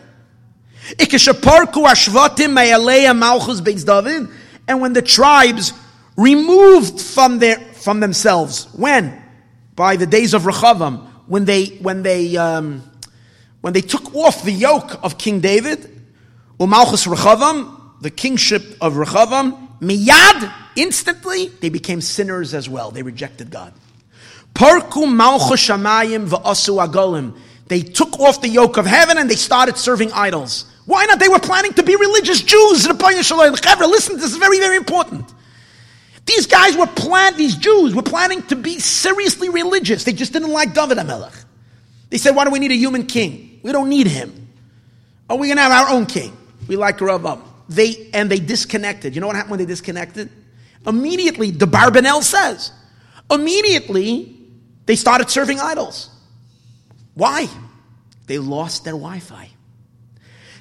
And when the tribes removed from their from themselves, when by the days of Rechavam, when they when they um, when they took off the yoke of King David, Umalchus Rechavam, the kingship of Rechavam, miyad instantly they became sinners as well. They rejected God. Parku Malchus shamayim v'asu agolim. They took off the yoke of heaven and they started serving idols. Why not? They were planning to be religious Jews. Listen, this is very, very important. These guys were plan. These Jews were planning to be seriously religious. They just didn't like David HaMelech. They said, why do we need a human king? We don't need him. Are we're going to have our own king. We like Rav They, and they disconnected. You know what happened when they disconnected? Immediately, the Barbanel says, immediately, they started serving idols. Why? They lost their Wi Fi.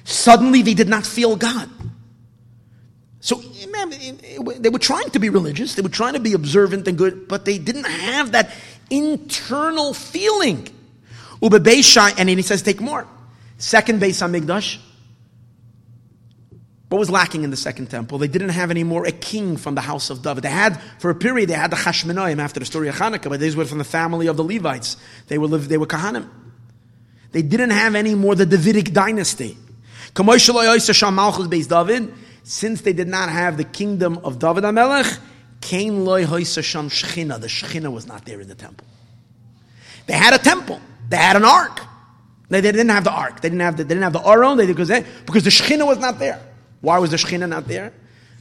Suddenly they did not feel God. So they were trying to be religious, they were trying to be observant and good, but they didn't have that internal feeling. And then he says, take more. Second Beis Hamikdash, what was lacking in the second temple? They didn't have anymore a king from the house of David. They had, for a period, they had the Chashmonaim after the story of Hanukkah, but these were from the family of the Levites. They were, they were Kahanim. They didn't have any more the Davidic dynasty. Since they did not have the kingdom of David shchina. The shchina was not there in the temple. They had a temple. They had an ark. They, they didn't have the ark. They didn't have the, they didn't have the Aron. They, because, they, because the shchina was not there. Why was the Shekhinah not there?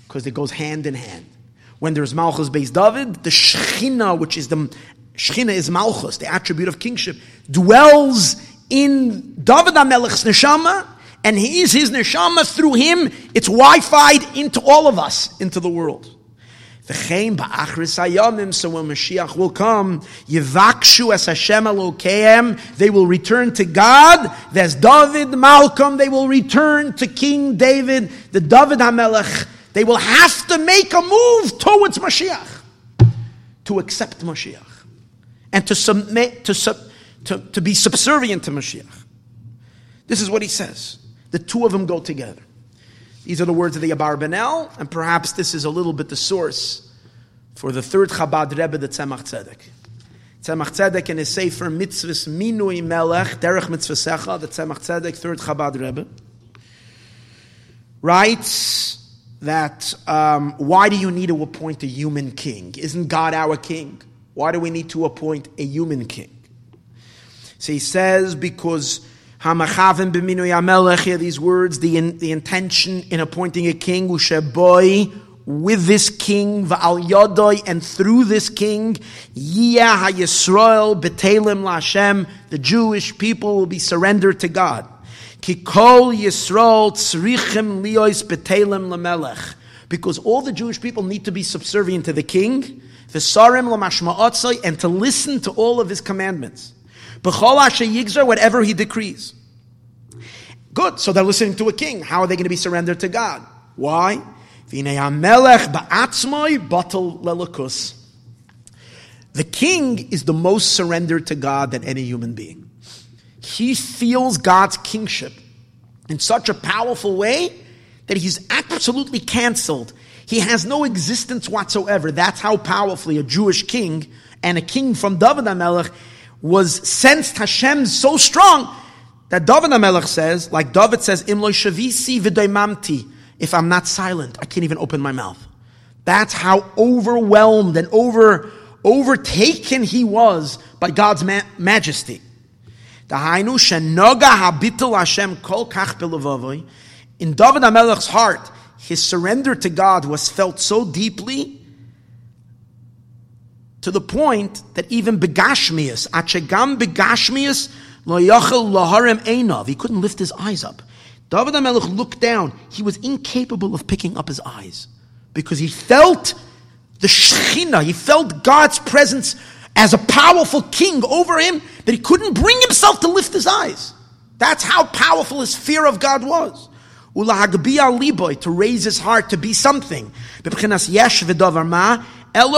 Because it goes hand in hand. When there's Malchus Beis David, the Shekhinah, which is the Shekhinah is Malchus, the attribute of kingship, dwells in David HaMelech's neshama, and he is his neshama through him. It's Wi-Fi'd into all of us, into the world. V'chein ba'achris hayamim, so when Mashiach will come, yivakshu es Hashem Elokeim, they will return to God. There's David Malkam, they will return to King David, the David HaMelech. They will have to make a move towards Mashiach, to accept Mashiach, and to submit, to, sub, to, to be subservient to Mashiach. This is what he says. The two of them go together. These are the words of the Abarbanel, and perhaps this is a little bit the source for the third Chabad Rebbe, the Tzemach Tzedek. Tzemach Tzedek in his Sefer Mitzvahs Minui Melech, Derech Mitzvasecha, the Tzemach Tzedek, third Chabad Rebbe, writes that um, why do you need to appoint a human king? Isn't God our king? Why do we need to appoint a human king? So he says, because Hamachavim b'minui amelech, here these words, the, in, the intention in appointing a king, usheboy, with this king, va'al yodoi, and through this king, yiyah ha-Yisrael betelim la'Hashem, the Jewish people will be surrendered to God. Kikol Yisrael tzrichim liois betelim lamelech. Because all the Jewish people need to be subservient to the king, v'sarim lamashma'otzai, and to listen to all of his commandments. B'chol yigzar, whatever he decrees. Good, so they're listening to a king. How are they going to be surrendered to God? Why? The king is the most surrendered to God than any human being. He feels God's kingship in such a powerful way that he's absolutely canceled. He has no existence whatsoever. That's how powerfully a Jewish king and a king from David HaMelech was sensed Hashem so strong that David HaMelech says, like David says, Imlo shavisi v'doimamti, if I'm not silent, I can't even open my mouth. That's how overwhelmed and over, overtaken he was by God's ma- majesty. In David HaMelech's heart, his surrender to God was felt so deeply to the point that even begashmius, achegam begashmius, lo yachel laharim he couldn't lift his eyes up. David HaMelech looked down. He was incapable of picking up his eyes because he felt the Shekhinah, he felt God's presence as a powerful king over him that he couldn't bring himself to lift his eyes. That's how powerful his fear of God was. Liboy, to raise his heart to be something. David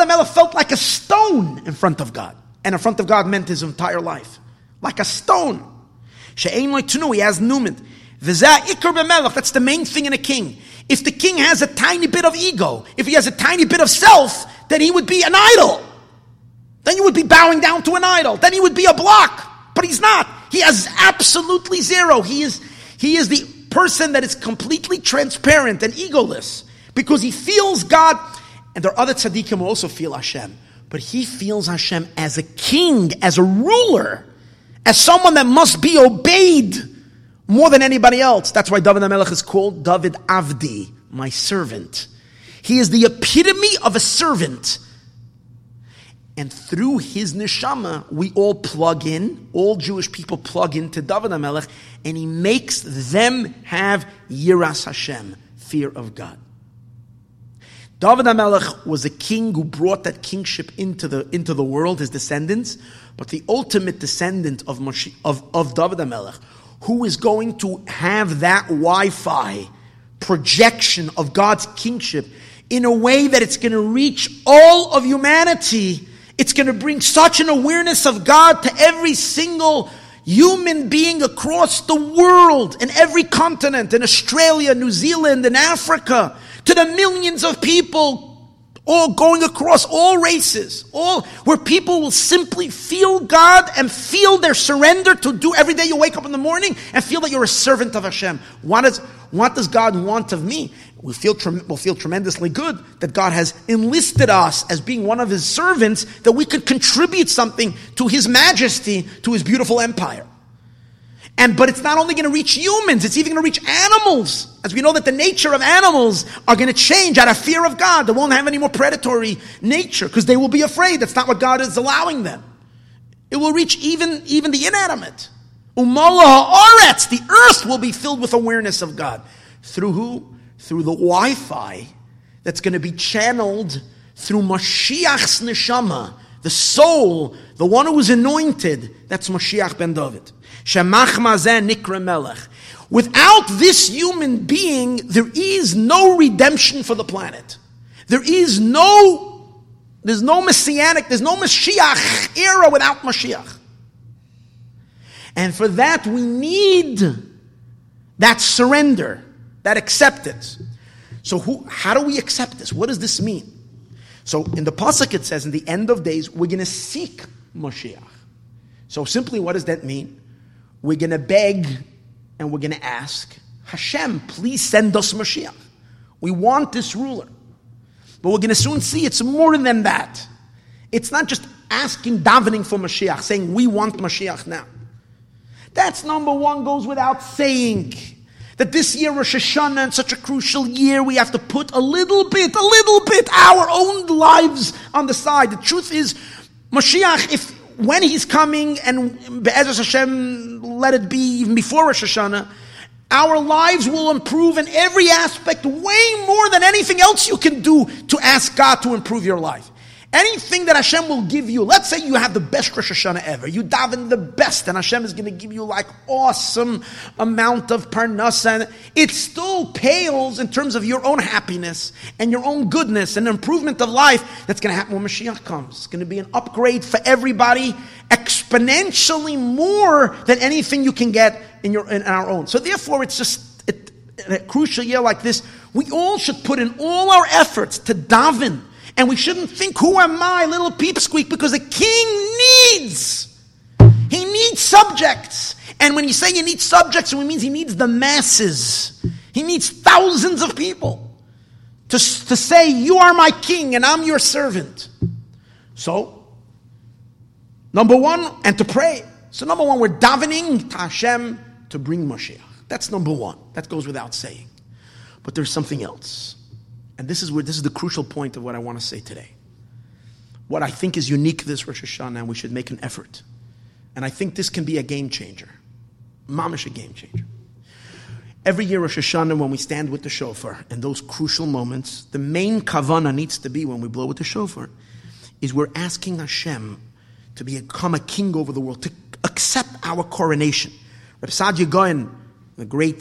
HaMelech felt like a stone in front of God. And in front of God meant his entire life. Like a stone. She'ein like to he has numit. That's the main thing in a king. If the king has a tiny bit of ego, if he has a tiny bit of self, then he would be an idol. Then you would be bowing down to an idol. Then he would be a block. But he's not. He has absolutely zero. He is, he is the person that is completely transparent and egoless because he feels God. And there are other tzaddikim who also feel Hashem. But he feels Hashem as a king, as a ruler, as someone that must be obeyed more than anybody else. That's why David HaMelech is called David Avdi, my servant. He is the epitome of a servant. And through his neshama, we all plug in, all Jewish people plug into David HaMelech, and he makes them have Yiras Hashem, fear of God. David HaMelech was a king who brought that kingship into the, into the world, his descendants, but the ultimate descendant of, Moshe, of, of David HaMelech, who is going to have that Wi-Fi projection of God's kingship in a way that it's going to reach all of humanity. It's going to bring such an awareness of God to every single human being across the world, in every continent, in Australia, New Zealand, in Africa, to the millions of people all going across all races, all where people will simply feel God and feel their surrender to do every day you wake up in the morning and feel that you're a servant of Hashem. What, is, what does God want of me? We feel, we'll feel tremendously good that God has enlisted us as being one of His servants, that we could contribute something to His majesty, to His beautiful empire. And but it's not only going to reach humans, it's even going to reach animals. As we know that the nature of animals are going to change out of fear of God. They won't have any more predatory nature because they will be afraid. That's not what God is allowing them. It will reach even, even the inanimate. Umala ha'aretz, the earth will be filled with awareness of God. Through who? Through the Wi-Fi that's going to be channeled through Mashiach's neshama, the soul, the one who was anointed. That's Mashiach ben David. Without this human being, there is no redemption for the planet. There is no, there's no messianic, there's no Mashiach era without Mashiach. And for that, we need that surrender, that acceptance. So, who, how do we accept this? What does this mean? So, in the pasuk it says, in the end of days, we're going to seek Mashiach. So, simply, what does that mean? We're going to beg and we're going to ask, Hashem, please send us Mashiach. We want this ruler. But we're going to soon see it's more than that. It's not just asking, davening for Mashiach, saying we want Mashiach now. That's number one, goes without saying. That this year, Rosh Hashanah, and such a crucial year, we have to put a little bit, a little bit, our own lives on the side. The truth is, Mashiach, if when he's coming, and Be'ezus Hashem, let it be even before Rosh Hashanah, our lives will improve in every aspect way more than anything else you can do to ask God to improve your life. Anything that Hashem will give you, let's say you have the best Rosh Hashanah ever, you daven the best, and Hashem is going to give you like awesome amount of parnasa, and it still pales in terms of your own happiness and your own goodness and improvement of life. That's going to happen when Mashiach comes. It's going to be an upgrade for everybody, exponentially more than anything you can get in your in our own. So therefore, it's just it, a crucial year like this, we all should put in all our efforts to daven and we shouldn't think, who am I, little peepsqueak, because a king needs. He needs subjects. And when you say you need subjects, it means he needs the masses. He needs thousands of people to, to say, You are my king and I'm your servant. So, number one, and to pray. So, number one, we're davening to Hashem to bring Moshiach. That's number one. That goes without saying. But there's something else. And this is where this is the crucial point of what I want to say today. What I think is unique this Rosh Hashanah, and we should make an effort. And I think this can be a game changer. Mamish a game changer. Every year Rosh Hashanah, when we stand with the shofar, and those crucial moments, the main kavana needs to be when we blow with the shofar, is we're asking Hashem to become a king over the world, to accept our coronation. Reb Saadia Gaon, the great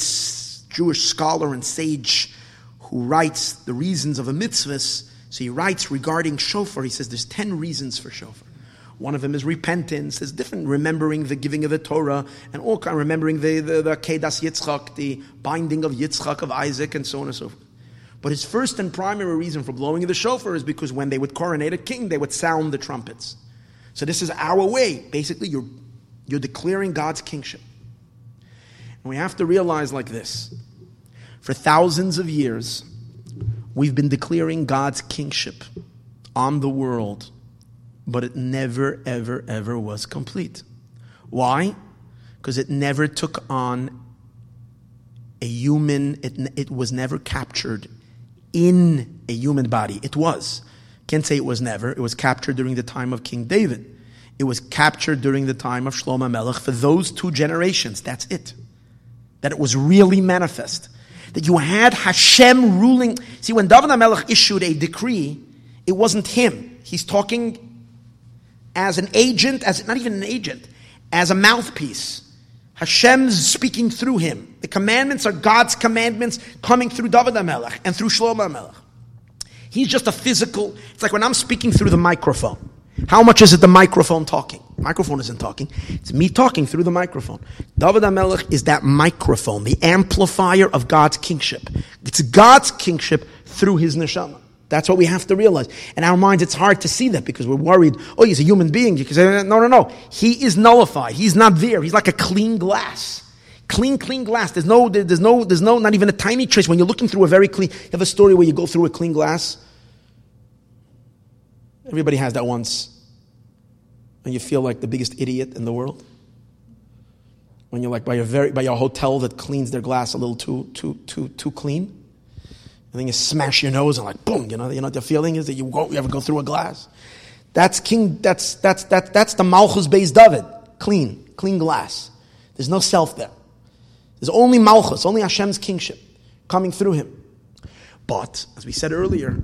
Jewish scholar and sage, who writes the reasons of a mitzvah. So he writes regarding shofar, he says there's 10 reasons for shofar. One of them is repentance. There's different remembering the giving of the Torah and all kind of remembering the, the, the Kedas Yitzchak, the binding of Yitzchak, of Isaac, and so on and so forth. But his first and primary reason for blowing the shofar is because when they would coronate a king, they would sound the trumpets. So this is our way. Basically, you're, you're declaring God's kingship. And we have to realize like this for thousands of years, we've been declaring God's kingship on the world, but it never, ever, ever was complete. Why? Because it never took on a human, it, it was never captured in a human body. It was. Can't say it was never. It was captured during the time of King David. It was captured during the time of Shlomo Melech for those two generations. That's it. That it was really manifest that you had Hashem ruling. See, when David HaMelech issued a decree, it wasn't him. He's talking as an agent, as not even an agent, as a mouthpiece. Hashem's speaking through him. The commandments are God's commandments coming through David HaMelech and through Shlomo HaMelech. He's just a physical, it's like when I'm speaking through the microphone. How much is it the microphone talking? Microphone isn't talking. It's me talking through the microphone. David HaMelech is that microphone, the amplifier of God's kingship. It's God's kingship through his neshama. That's what we have to realize. In our minds, it's hard to see that because we're worried, oh, he's a human being. You can say, no, no, no. He is nullified. He's not there. He's like a clean glass. Clean, clean glass. There's no, there's no, there's no, not even a tiny trace. When you're looking through a very clean, you have a story where you go through a clean glass Everybody has that once. And you feel like the biggest idiot in the world. When you're like by your very by your hotel that cleans their glass a little too too too too clean. And then you smash your nose and like boom, you know, you know what the feeling is that you you ever go through a glass. That's king that's that's that's that's the Malchus Beis David. Clean, clean glass. There's no self there. There's only Malchus, only Hashem's kingship coming through him. But, as we said earlier,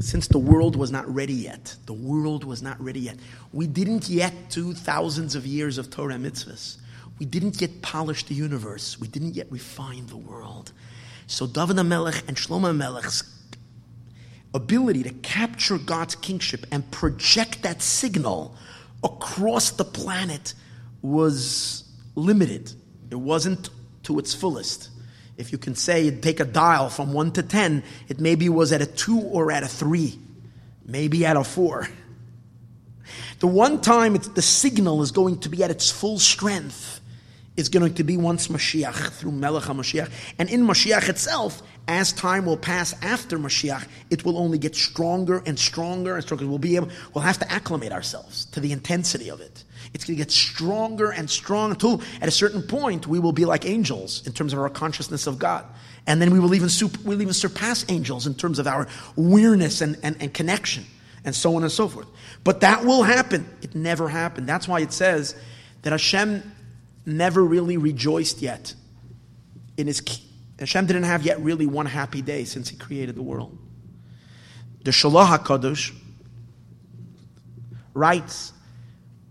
since the world was not ready yet. The world was not ready yet. We didn't yet do thousands of years of Torah mitzvahs. We didn't yet polish the universe. We didn't yet refine the world. So David HaMelech and Shlomo HaMelech's ability to capture God's kingship and project that signal across the planet was limited. It wasn't to its fullest if you can say, take a dial from 1 to 10, it maybe was at a 2 or at a 3, maybe at a 4. The one time the signal is going to be at its full strength is going to be once Mashiach through Melech HaMashiach. And in Mashiach itself, as time will pass after Mashiach, it will only get stronger and stronger and stronger. We'll be able, we'll have to acclimate ourselves to the intensity of it. It's going to get stronger and stronger until at a certain point we will be like angels in terms of our consciousness of God. And then we will even, super, we'll even surpass angels in terms of our awareness and, and, and connection and so on and so forth. But that will happen. It never happened. That's why it says that Hashem never really rejoiced yet in his Hashem didn't have yet really one happy day since he created the world. The Shalah HaKadosh writes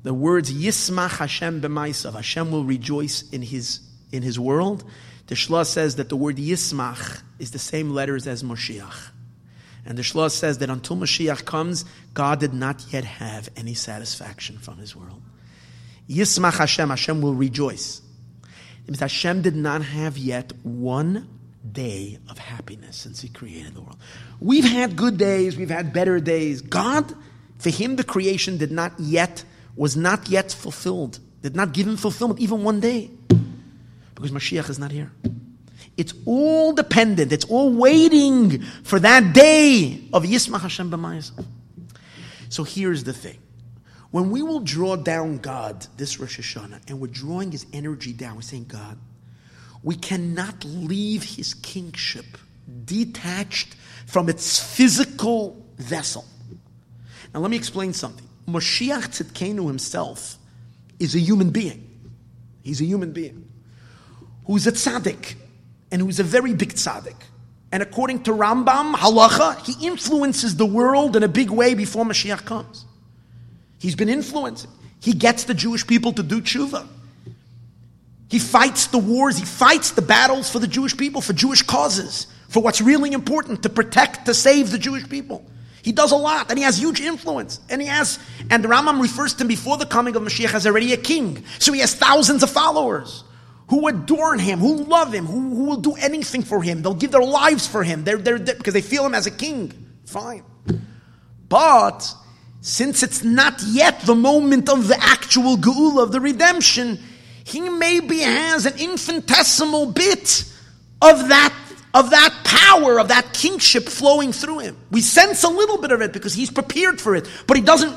the words Yismach Hashem b'maisav. Hashem will rejoice in his in his world. The Shlah says that the word Yismach is the same letters as Moshiach. And the Shlah says that until Mashiach comes, God did not yet have any satisfaction from his world. Yismach Hashem, Hashem will rejoice. It means Hashem did not have yet one day of happiness since he created the world. We've had good days, we've had better days. God, for him, the creation did not yet, was not yet fulfilled, did not give him fulfillment even one day. Because Mashiach is not here. It's all dependent. It's all waiting for that day of Yismach Hashem b'mayis. So here's the thing. When we will draw down God this Rosh Hashanah, and we're drawing His energy down, we're saying, God, we cannot leave His kingship detached from its physical vessel. Now, let me explain something. Moshiach Tzidkenu himself is a human being. He's a human being who's a tzaddik and who's a very big tzaddik. And according to Rambam, halacha, he influences the world in a big way before Mashiach comes. He's been influencing. He gets the Jewish people to do tshuva. He fights the wars, he fights the battles for the Jewish people, for Jewish causes, for what's really important, to protect, to save the Jewish people. He does a lot, and he has huge influence. And he has, and the Rambam refers to him before the coming of Mashiach as already a king. So he has thousands of followers who adorn him, who love him, who, who will do anything for him. They'll give their lives for him. They're, they're, they're, because they feel him as a king. Fine. But since it's not yet the moment of the actual geula of the redemption, he maybe has an infinitesimal bit of that of that power of that kingship flowing through him. We sense a little bit of it because he's prepared for it, but he doesn't.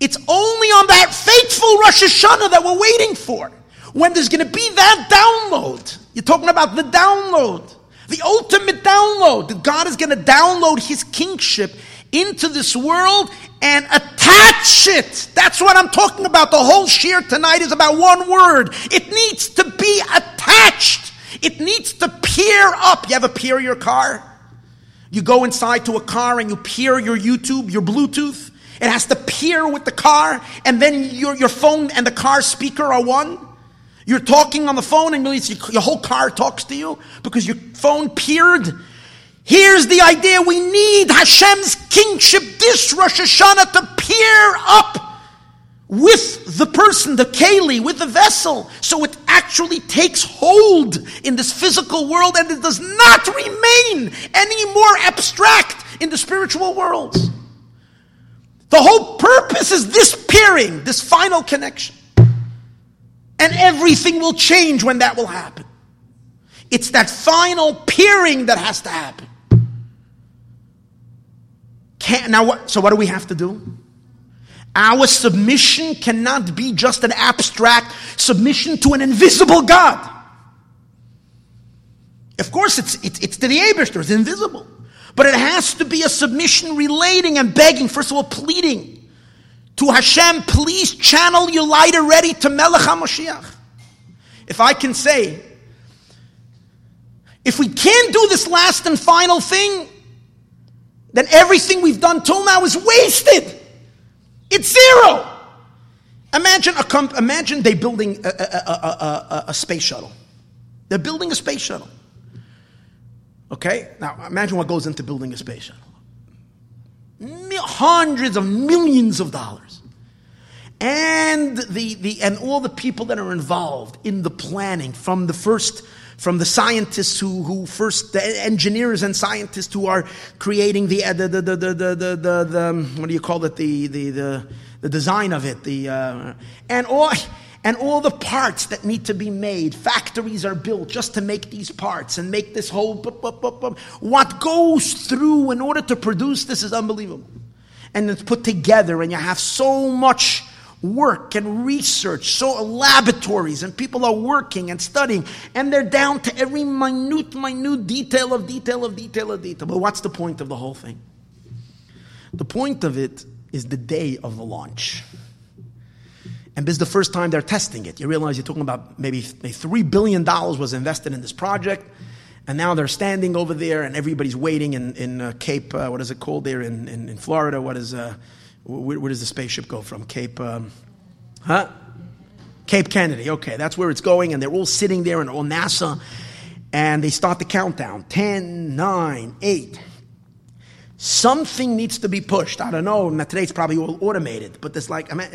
It's only on that fateful Rosh Hashanah that we're waiting for when there's going to be that download. You're talking about the download, the ultimate download that God is going to download His kingship into this world and attach it. That's what I'm talking about. The whole shiur tonight is about one word. It needs to be attached. It needs to peer up. You ever peer your car? You go inside to a car and you peer your YouTube, your Bluetooth. It has to peer with the car, and then your, your phone and the car speaker are one. You're talking on the phone, and your whole car talks to you because your phone peered Here's the idea we need Hashem's kingship this Rosh Hashanah to peer up with the person, the keli, with the vessel, so it actually takes hold in this physical world and it does not remain any more abstract in the spiritual world. The whole purpose is this peering, this final connection. And everything will change when that will happen. It's that final peering that has to happen. Can't, now, what, so what do we have to do? Our submission cannot be just an abstract submission to an invisible God. Of course, it's, it's, it's to the Abishter, it's invisible. But it has to be a submission relating and begging, first of all, pleading to Hashem, please channel your light already to Melech HaMashiach. If I can say, if we can't do this last and final thing, then everything we've done till now is wasted. It's zero. Imagine a comp- imagine they building a, a, a, a, space shuttle. They're building a space shuttle. Okay, now imagine what goes into building a space shuttle. Hundreds of millions of dollars, and the, the and all the people that are involved in the planning from the first from the scientists who, who first, the engineers and scientists who are creating the, the, the, the, the, the, the, the what do you call it, the, the, the, the design of it, the, uh, and all, and all the parts that need to be made. Factories are built just to make these parts and make this whole. What goes through in order to produce this is unbelievable. And it's put together, and you have so much work and research, so laboratories, and people are working and studying, and they're down to every minute, minute detail of detail of detail of detail. But what's the point of the whole thing? The point of it is the day of the launch. And this is the first time they're testing it. You realize you're talking about maybe $3 billion was invested in this project. And now they're standing over there and everybody's waiting in, in uh, Cape, uh, what is it called there in, in, in Florida? What is, uh, where, where, does the spaceship go from? Cape, um, huh? Cape Kennedy. Okay, that's where it's going. And they're all sitting there and all NASA. And they start the countdown 10, 9, 8, Something needs to be pushed. I don't know. Today it's probably all automated, but there's like, I mean,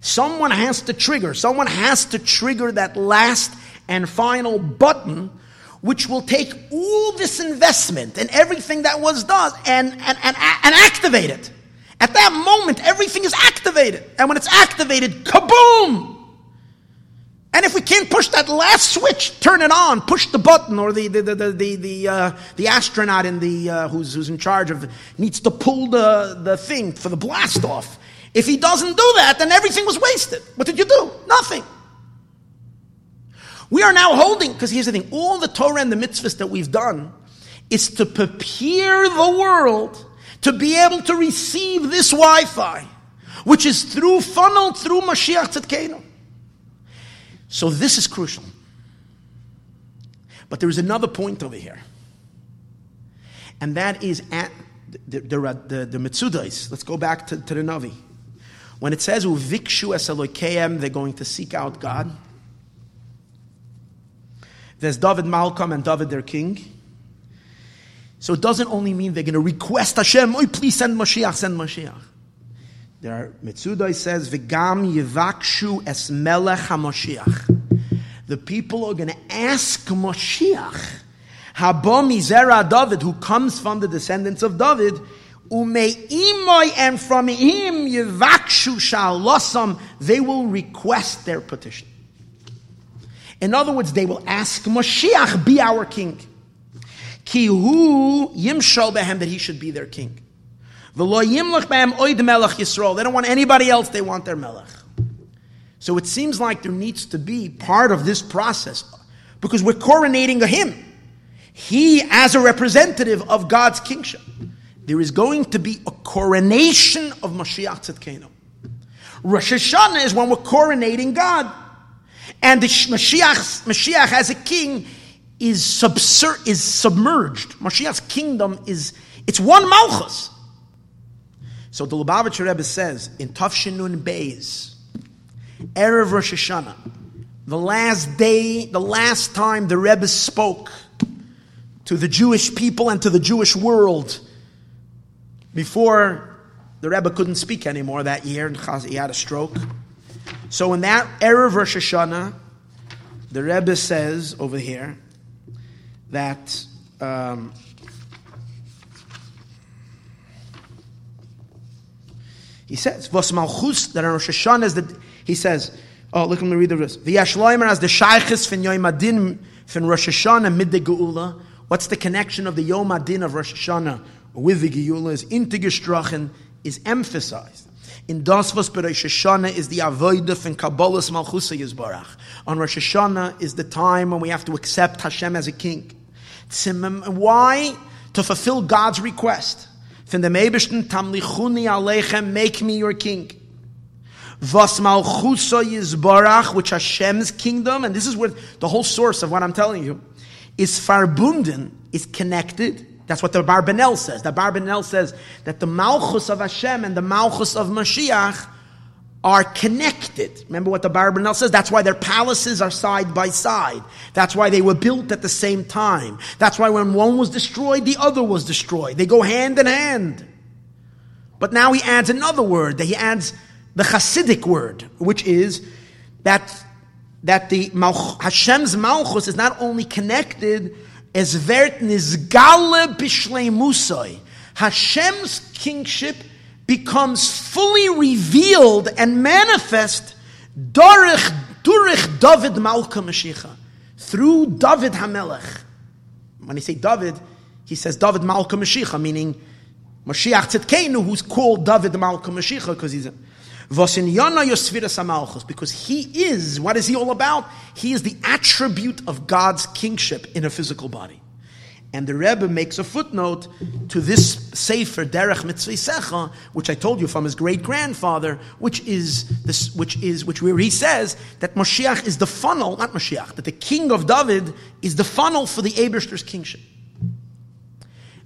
someone has to trigger. Someone has to trigger that last and final button, which will take all this investment and everything that was done and, and, and, and activate it. At that moment, everything is activated. And when it's activated, kaboom! And if we can't push that last switch, turn it on, push the button, or the the the the the, uh, the astronaut in the uh, who's who's in charge of needs to pull the the thing for the blast off. If he doesn't do that, then everything was wasted. What did you do? Nothing. We are now holding because here's the thing: all the Torah and the mitzvahs that we've done is to prepare the world to be able to receive this Wi-Fi, which is through funneled through Mashiach Tzidkenu. So this is crucial. But there is another point over here. And that is at the, the, the, the Mitzudais. Let's go back to, to the Navi. When it says, Uvikshu es they're going to seek out God. There's David Malkam and David their king. So it doesn't only mean they're going to request Hashem, oh, please send Mashiach, send Mashiach. There are, Mitzudai says, V'gam yivakshu es melech HaMashiach. The people are going to ask Mashiach, Haba mizera David, who comes from the descendants of David, Umeimoy, and from him yivakshu shalosam, they will request their petition. In other words, they will ask Mashiach, be our king. Ki hu yimshal behem, that he should be their king. They don't want anybody else, they want their melech. So it seems like there needs to be part of this process because we're coronating a him. He as a representative of God's kingship. There is going to be a coronation of Mashiach Tzidkenu. Rosh Hashanah is when we're coronating God. And the Mashiach, Mashiach as a king is, subser- is submerged. Mashiach's kingdom is, it's one Malchus. So the Lubavitcher Rebbe says in Tafshinun Beis, Erev Rosh Hashanah, the last day, the last time the Rebbe spoke to the Jewish people and to the Jewish world before the Rebbe couldn't speak anymore that year and he had a stroke. So in that Erev Rosh Hashanah, the Rebbe says over here that um, He says, that on Rosh Hashanah is the, he says, oh, look, let me read the verse. V'yashloimer as the Shaykhis fin Yom Adin fin Rosh Hashanah mid the Geula. What's the connection of the Yom Adin of Rosh Hashanah with the Geula is Intigestrachen is emphasized. In Das was Rosh Hashanah is the Avodah fin Kabbalah's Malchusa Yisbarach. On Rosh Hashanah is the time when we have to accept Hashem as a king. Why? To fulfill God's request Tamlichuni Aleichem, make me your king. Was Malchusa Yisbarach, which Hashem's kingdom, and this is where the whole source of what I'm telling you, is farbunden, is connected. That's what the Barbanel says. The Barbanel says that the Malchus of Hashem and the Malchus of Mashiach are connected. Remember what the Barbanel says? That's why their palaces are side by side. That's why they were built at the same time. That's why when one was destroyed, the other was destroyed. They go hand in hand. But now he adds another word. That he adds the Hasidic word, which is that, that the Hashem's Malchus is not only connected as Vert Nizgale Bishleimusoi. Hashem's kingship becomes fully revealed and manifest Dorich Durich David Malka Mashiach. Through David Hamelech. When he say David, he says David Malka Mashiach, meaning Mashiach Tzidkenu, who's called David Malka Mashiach, because he's a because he is, what is he all about? He is the attribute of God's kingship in a physical body. And the Rebbe makes a footnote to this Sefer Derech Mitzvah which I told you from his great grandfather, which is this, which is which where he says that Mashiach is the funnel, not Mashiach, that the king of David is the funnel for the Abishter's kingship.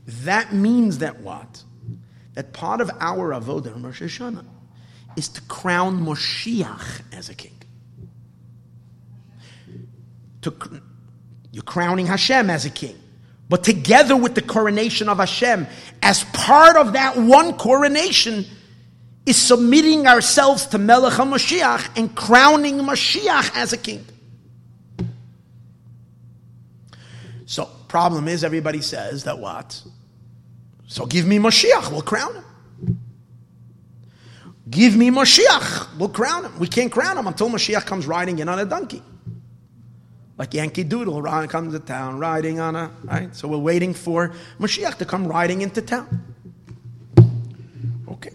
That means that what? That part of our avodah in Rosh Hashanah is to crown Moshiach as a king. To, you're crowning Hashem as a king. But together with the coronation of Hashem, as part of that one coronation, is submitting ourselves to Melech HaMashiach and crowning Mashiach as a king. So, problem is, everybody says that what? So give me Mashiach, we'll crown him. Give me Mashiach. We'll crown him. We can't crown him until Mashiach comes riding in on a donkey. Like Yankee Doodle comes to town riding on a, right? So we're waiting for Mashiach to come riding into town. Okay.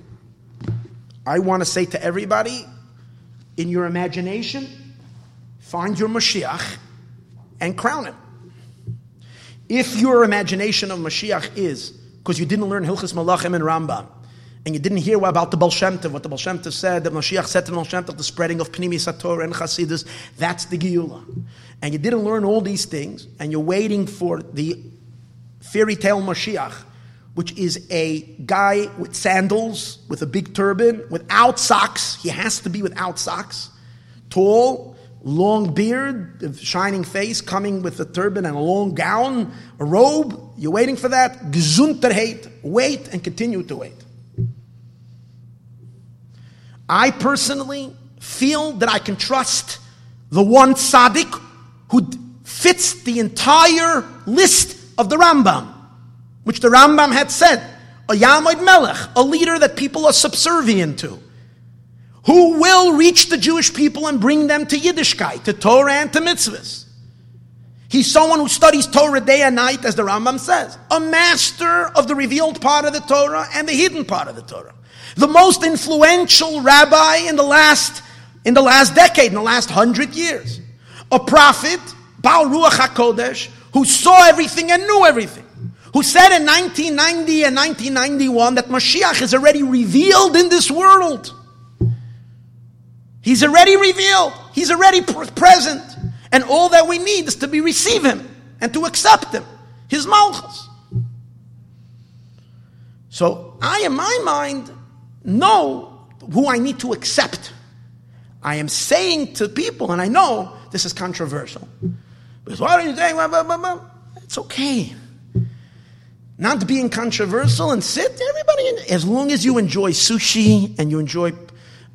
I want to say to everybody, in your imagination, find your Mashiach and crown him. If your imagination of Mashiach is, because you didn't learn Hilchas Malachim and Rambam, and you didn't hear about the Baal what the Baal said, that Mashiach said to the Shem the spreading of Pnimi Sator and Chasidus, that's the Geula. And you didn't learn all these things, and you're waiting for the fairy tale Mashiach, which is a guy with sandals, with a big turban, without socks. He has to be without socks. Tall, long beard, shining face, coming with a turban and a long gown, a robe. You're waiting for that. Gesundheit. Wait and continue to wait. I personally feel that I can trust the one tzaddik who fits the entire list of the Rambam, which the Rambam had said, a Yamid Melech, a leader that people are subservient to, who will reach the Jewish people and bring them to Yiddishkeit, to Torah and to mitzvahs. He's someone who studies Torah day and night, as the Rambam says, a master of the revealed part of the Torah and the hidden part of the Torah the most influential rabbi in the last in the last decade, in the last hundred years, a prophet, Baal Ruach Hakodesh, who saw everything and knew everything, who said in 1990 and 1991 that Mashiach is already revealed in this world. He's already revealed. He's already present. And all that we need is to be receive him and to accept him. His malchus. So I, in my mind, know who I need to accept. I am saying to people, and I know this is controversial. Because what are you saying? It's okay. Not being controversial and sit, everybody, as long as you enjoy sushi and you enjoy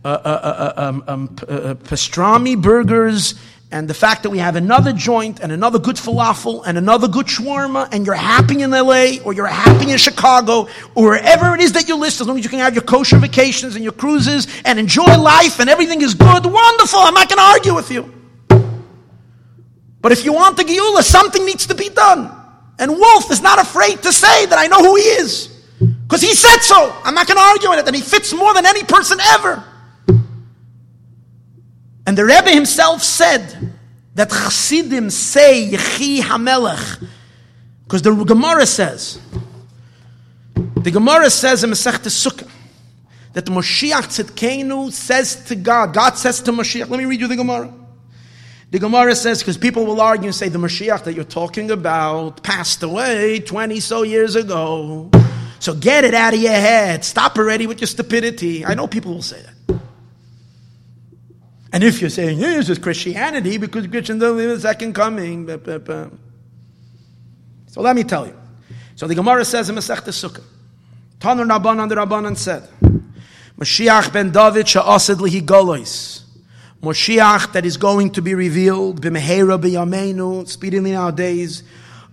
uh, uh, uh, uh um, um, uh, pastrami burgers and the fact that we have another joint and another good falafel and another good shawarma and you're happy in LA or you're happy in Chicago or wherever it is that you list, as long as you can have your kosher vacations and your cruises and enjoy life and everything is good, wonderful. I'm not going to argue with you. But if you want the Geula, something needs to be done. And Wolf is not afraid to say that I know who he is. Because he said so. I'm not going to argue with it. And he fits more than any person ever. And the Rebbe himself said that Chassidim say Yechi Hamelech, because the Gemara says, the Gemara says in Masech Sukkah, that the Moshiach Tzidkenu says to God, God says to Moshiach, let me read you the Gemara. The Gemara says, because people will argue and say the Mashiach that you're talking about passed away 20 so years ago. So get it out of your head. Stop already with your stupidity. I know people will say that. And if you're saying, yeah, this is Christianity because Christians don't believe in the second coming. So let me tell you. So the Gemara says in Masech Sukkah, Tanur Rabbanan the Rabbanan said, Mashiach ben David sha'asid lihi golois. Moshiach that is going to be revealed, b'mehera b'yameinu, speedily nowadays,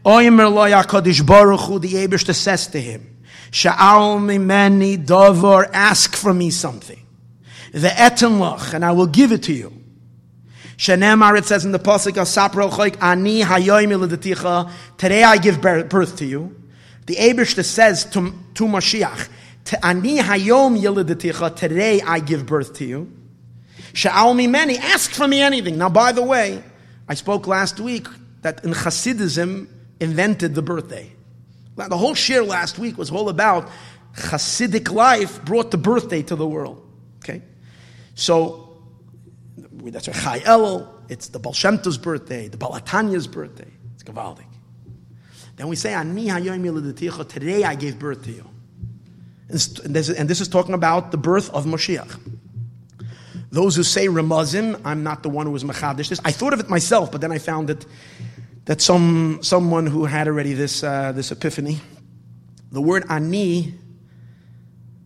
Oimer lo yakadish baruch hu, the Ebershter says to him, Sha'al mimeni davar, ask from me something the etenlach, and I will give it to you. Shenemar, it says in the Pasuk, Sapro Choik, Ani Hayoim Today I give birth to you. The Abishta says to, to Mashiach, Ani Hayom Yilidaticha, today I give birth to you. Sha'al mi many, ask for me anything. Now, by the way, I spoke last week that in Hasidism invented the birthday. The whole shiur last week was all about Hasidic life brought the birthday to the world. Okay? So, that's a Chai Elul, it's the Baal Shem Tov's birthday, the Balatanya's birthday. It's Gavaldik. Then we say, Ani today I gave birth to you. And this, and this is talking about the birth of Moshiach. Those who say Ramazim, I'm not the one who was Machadish this. I thought of it myself, but then I found that, that some, someone who had already this, uh, this epiphany, the word Ani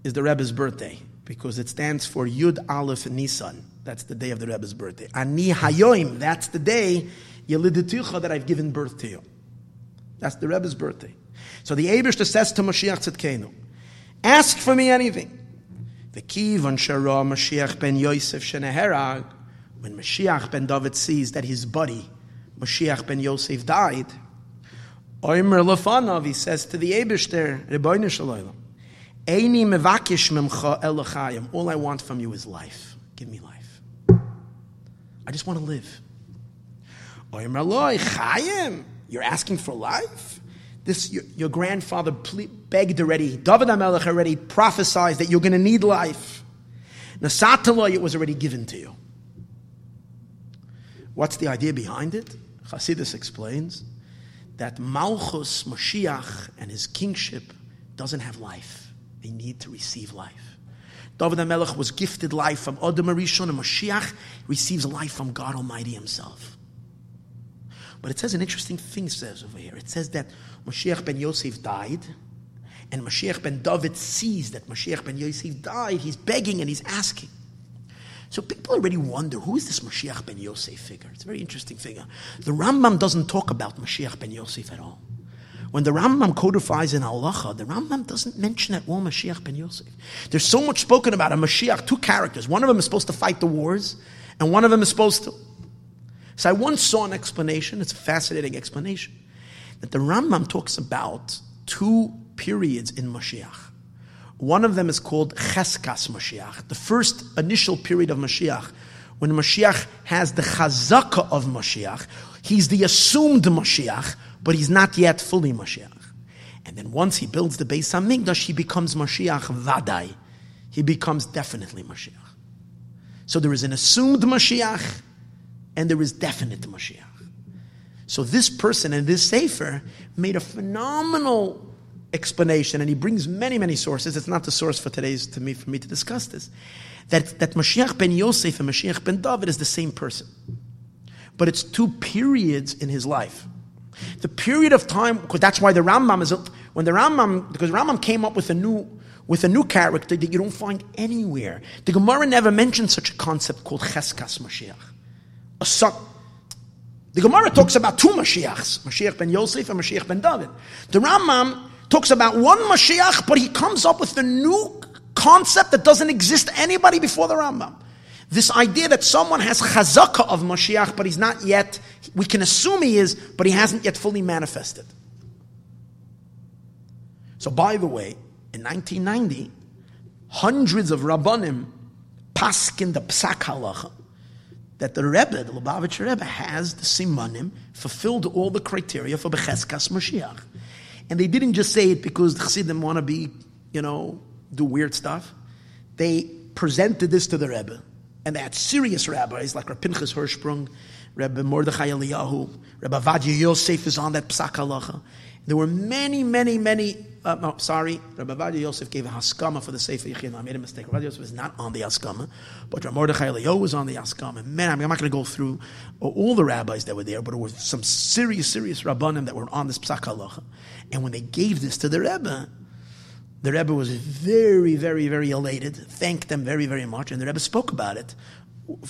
is the Rebbe's birthday because it stands for Yud Aleph Nisan. That's the day of the Rebbe's birthday. Ani Hayoim, that's the day Yeliditucha that I've given birth to you. That's the Rebbe's birthday. So the Abishta says to Mashiach Tzidkenu, ask for me anything. The Kivan Shara Mashiach ben Yosef Sheneherag, when Mashiach ben David sees that his buddy, Mashiach ben Yosef, died, Oimer Lefanav, he says to the Abishter, Ribono Shel Olam, All I want from you is life. Give me life. I just want to live. You're asking for life? This, your, your grandfather begged already. David HaMelech already prophesied that you're going to need life. Nasataloy, it was already given to you. What's the idea behind it? Chasidus explains that Malchus, Moshiach, and his kingship doesn't have life. They need to receive life. David HaMelech was gifted life from Adam Arishon, and Mashiach receives life from God Almighty himself. But it says an interesting thing says over here. It says that Mashiach ben Yosef died, and Mashiach ben David sees that Mashiach ben Yosef died. He's begging and he's asking. So people already wonder who is this Mashiach ben Yosef figure? It's a very interesting figure. The Rambam doesn't talk about Mashiach ben Yosef at all. When the Rambam codifies in Halacha, the Rambam doesn't mention at all Mashiach ben Yosef. There's so much spoken about a Mashiach, two characters. One of them is supposed to fight the wars, and one of them is supposed to so I once saw an explanation, it's a fascinating explanation, that the Rambam talks about two periods in Mashiach. One of them is called Cheskas Mashiach, the first initial period of Mashiach, when Mashiach has the chazaka of Mashiach. He's the assumed Mashiach, but he's not yet fully Mashiach. And then once he builds the Beis Hamikdash, he becomes Mashiach Vadai. He becomes definitely Mashiach. So there is an assumed Mashiach and there is definite Mashiach. So this person in this Sefer made a phenomenal explanation, and he brings many, many sources. It's not the source for today's to me for me to discuss this. That that Mashiach ben Yosef and Mashiach ben David is the same person, but it's two periods in his life. The period of time, because that's why the Rambam is when the Rambam because Rambam came up with a new with a new character that you don't find anywhere. The Gemara never mentions such a concept called Cheskas Mashiach a son. The Gemara talks about two Mashiachs, Mashiach ben Yosef and Mashiach ben David. The Rambam talks about one Mashiach, but he comes up with the new concept that doesn't exist anybody before the Rambam. This idea that someone has chazaka of Mashiach, but he's not yet, we can assume he is, but he hasn't yet fully manifested. So, by the way, in 1990, hundreds of Rabbanim paskin the psak halacha that the Rebbe, the Lubavitcher Rebbe, has the simanim, fulfilled all the criteria for Becheskas Mashiach. And they didn't just say it because the Chassidim want to be, you know, do weird stuff. They presented this to the Rebbe. And they had serious rabbis like Rav Pinchas Hirschsprung, Rebbe Mordechai Eliyahu, Rebbe Ovadia Yosef is on that Psak Halacha. There were many, many, many uh, no, sorry, Rabbi Ovadia Yosef gave a haskama for the Sefer Yechina. I made a mistake. Rabbi Yosef was not on the haskama, but Rabbi Mordechai Eliyahu was on the haskama. Man, I'm not going to go through all the rabbis that were there, but there were some serious, serious rabbanim that were on this psak halacha. And when they gave this to the Rebbe, the Rebbe was very, very, very elated, thanked them very, very much, and the Rebbe spoke about it.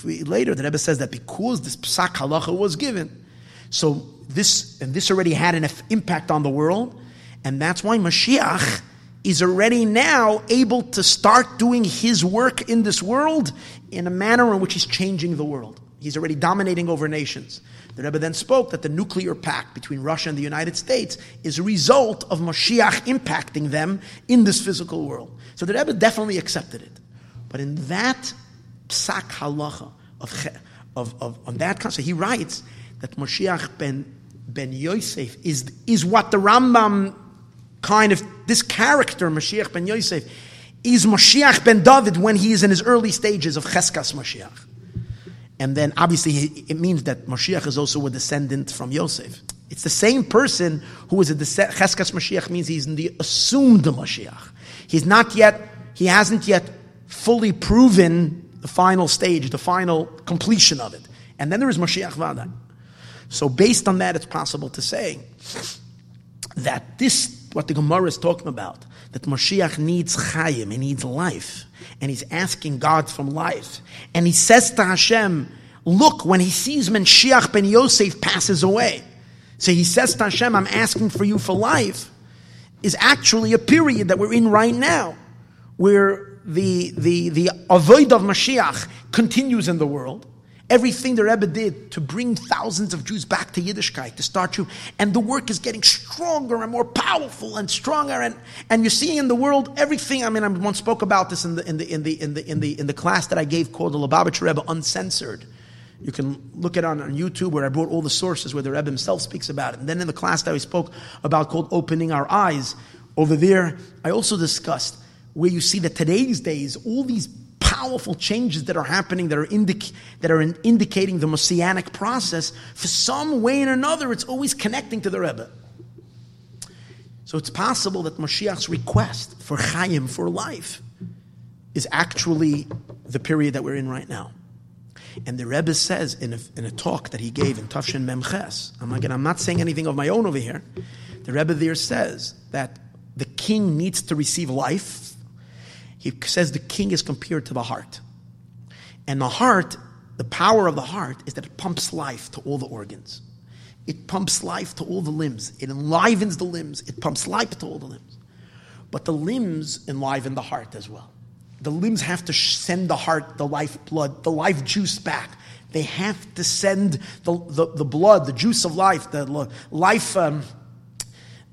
Later, the Rebbe says that because this psak halacha was given, so this, and this already had an impact on the world, and that's why Mashiach is already now able to start doing his work in this world in a manner in which he's changing the world. He's already dominating over nations. The Rebbe then spoke that the nuclear pact between Russia and the United States is a result of Mashiach impacting them in this physical world. So the Rebbe definitely accepted it. But in that psak halacha of, of, of on that concept, he writes that Mashiach ben, ben Yosef is, is what the Rambam kind of, this character, Mashiach ben Yosef, is Mashiach ben David when he is in his early stages of Cheskas Mashiach. And then obviously it means that Mashiach is also a descendant from Yosef. It's the same person who is a descendant. Cheskas Mashiach means he's in the assumed Mashiach. He's not yet, he hasn't yet fully proven the final stage, the final completion of it. And then there is Mashiach Vadai. So based on that, it's possible to say that this, what the Gemara is talking about, that Mashiach needs chayim, he needs life, and he's asking God from life. And he says to Hashem, look, when he sees Mashiach ben Yosef passes away, so he says to Hashem, I'm asking for you for life, is actually a period that we're in right now, where the, the, the avoid of Mashiach continues in the world, Everything the Rebbe did to bring thousands of Jews back to Yiddishkeit, to start you, and the work is getting stronger and more powerful and stronger, and, and you're seeing in the world everything. I mean, I once spoke about this in the in the in the in the in the in the class that I gave called the Lubavitcher Rebbe Uncensored. You can look it on, on YouTube where I brought all the sources where the Rebbe himself speaks about it. And then in the class that I spoke about called Opening Our Eyes, over there, I also discussed where you see that today's days, all these powerful changes that are happening that are, indic- that are in indicating the messianic process, for some way or another, it's always connecting to the Rebbe. So it's possible that Mashiach's request for Chaim, for life, is actually the period that we're in right now. And the Rebbe says in a, in a talk that he gave in Tafshin Memches, I'm, again, I'm not saying anything of my own over here. The Rebbe there says that the king needs to receive life he says the king is compared to the heart. And the heart, the power of the heart is that it pumps life to all the organs. It pumps life to all the limbs. It enlivens the limbs. It pumps life to all the limbs. But the limbs enliven the heart as well. The limbs have to send the heart the life blood, the life juice back. They have to send the, the, the blood, the juice of life, the life um,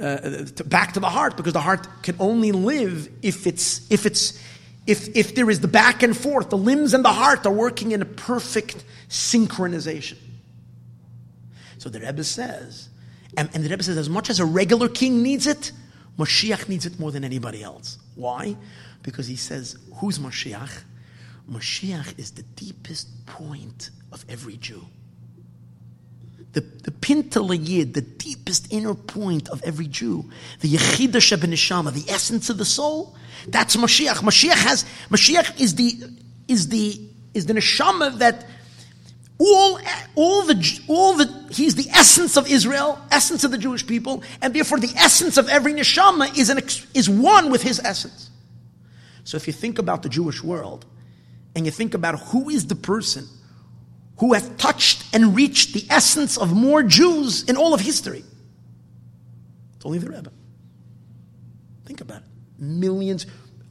uh, to, back to the heart because the heart can only live if it's if it's if if there is the back and forth. The limbs and the heart are working in a perfect synchronization. So the rebbe says and, and the rebbe says as much as a regular king needs it Mashiach needs it more than anybody else. Why? Because he says who's Mashiach? Mashiach is the deepest point of every Jew the, the pinta yid, the deepest inner point of every Jew, the yechida shebenishama, the essence of the soul, that's Mashiach. Mashiach has, Mashiach is the, is the, is the neshama that all, all the, all the, he's the essence of Israel, essence of the Jewish people, and therefore the essence of every neshama is, an, is one with his essence. So if you think about the Jewish world, and you think about who is the person who have touched and reached the essence of more Jews in all of history. It's only the Rebbe. Think about it. Millions,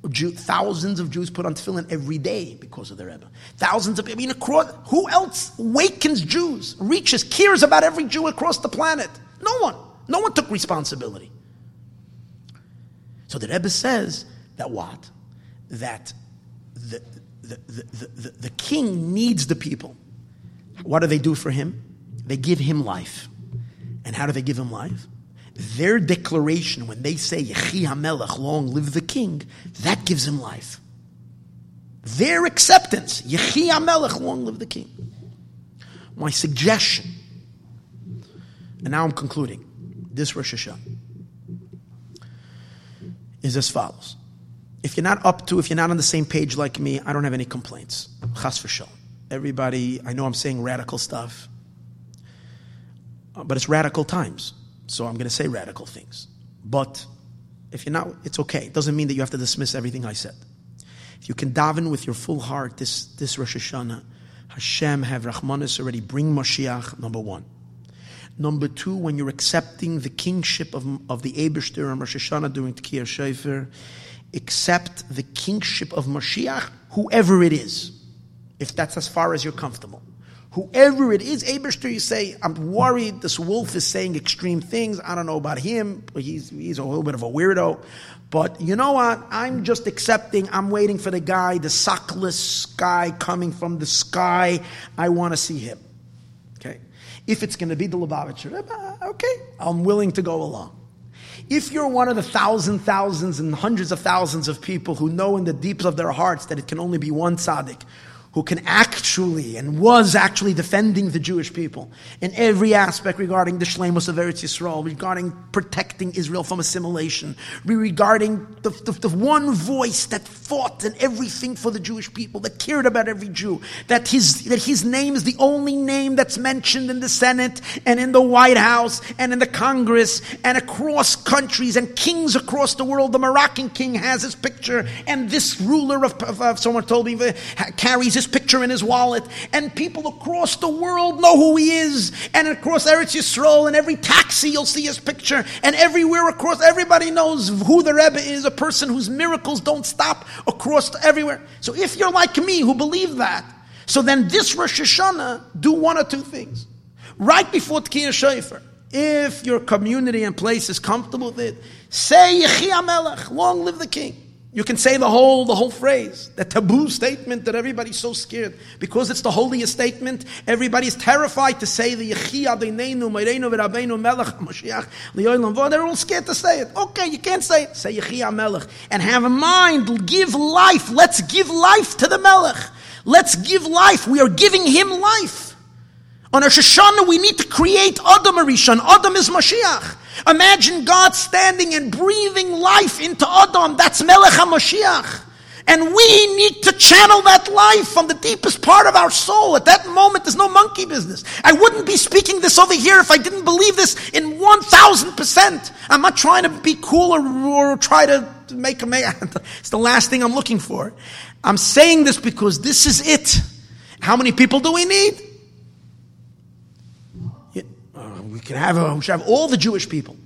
Jew, thousands of Jews put on tefillin every day because of the Rebbe. Thousands of, I mean, across, who else wakens Jews, reaches, cares about every Jew across the planet? No one. No one took responsibility. So the Rebbe says that what? That the, the, the, the, the king needs the people. What do they do for him? They give him life. And how do they give him life? Their declaration, when they say, Yechi HaMelech, long live the king, that gives him life. Their acceptance, Yechi HaMelech, long live the king. My suggestion, and now I'm concluding, this Rosh Hashanah, is as follows. If you're not up to, if you're not on the same page like me, I don't have any complaints. Chas v'shalom. Everybody, I know I'm saying radical stuff, but it's radical times. So I'm going to say radical things. But if you're not, it's okay. It doesn't mean that you have to dismiss everything I said. If you can daven with your full heart this, this Rosh Hashanah, Hashem have Rahmanis already bring Mashiach, number one. Number two, when you're accepting the kingship of, of the Ebershter and Rosh Hashanah during Tekiah Shofar, accept the kingship of Mashiach, whoever it is if that's as far as you're comfortable. Whoever it is, Abishter, you say, I'm worried this wolf is saying extreme things. I don't know about him, he's, he's a little bit of a weirdo. But you know what? I'm just accepting. I'm waiting for the guy, the sockless guy coming from the sky. I want to see him. Okay? If it's going to be the Lubavitcher eh, Rebbe, okay, I'm willing to go along. If you're one of the thousand, thousands, and hundreds of thousands of people who know in the deeps of their hearts that it can only be one tzaddik, who can actually and was actually defending the Jewish people in every aspect regarding the Shlemus of Eretz Yisrael, regarding protecting Israel from assimilation, regarding the, the, the, one voice that fought and everything for the Jewish people, that cared about every Jew, that his, that his name is the only name that's mentioned in the Senate and in the White House and in the Congress and across countries and kings across the world. The Moroccan king has his picture and this ruler of, of, of someone told me, carries his his picture in his wallet, and people across the world know who he is. And across Eretz Yisrael, and every taxi you'll see his picture, and everywhere across, everybody knows who the Rebbe is, a person whose miracles don't stop across everywhere. So if you're like me, who believe that, so then this Rosh Hashanah, do one or two things. Right before Tkiyah Shofar, if your community and place is comfortable with it, say Yechi Melech, long live the king. You can say the whole, the whole phrase, the taboo statement that everybody's so scared. Because it's the holiest statement, everybody's terrified to say the Yechi Meirenu, Melech, Mashiach, They're all scared to say it. Okay, you can't say it. Say Yechi Melech. And have a mind, give life. Let's give life to the Melech. Let's give life. We are giving him life. On Rosh Hashanah, we need to create Adam Arishon. Adam is Mashiach. Imagine God standing and breathing life into Adam. That's Melech HaMashiach. And we need to channel that life from the deepest part of our soul. At that moment, there's no monkey business. I wouldn't be speaking this over here if I didn't believe this in 1000%. I'm not trying to be cool or, or try to make a man. It's the last thing I'm looking for. I'm saying this because this is it. How many people do we need? We can have, a, we should have all the Jewish people.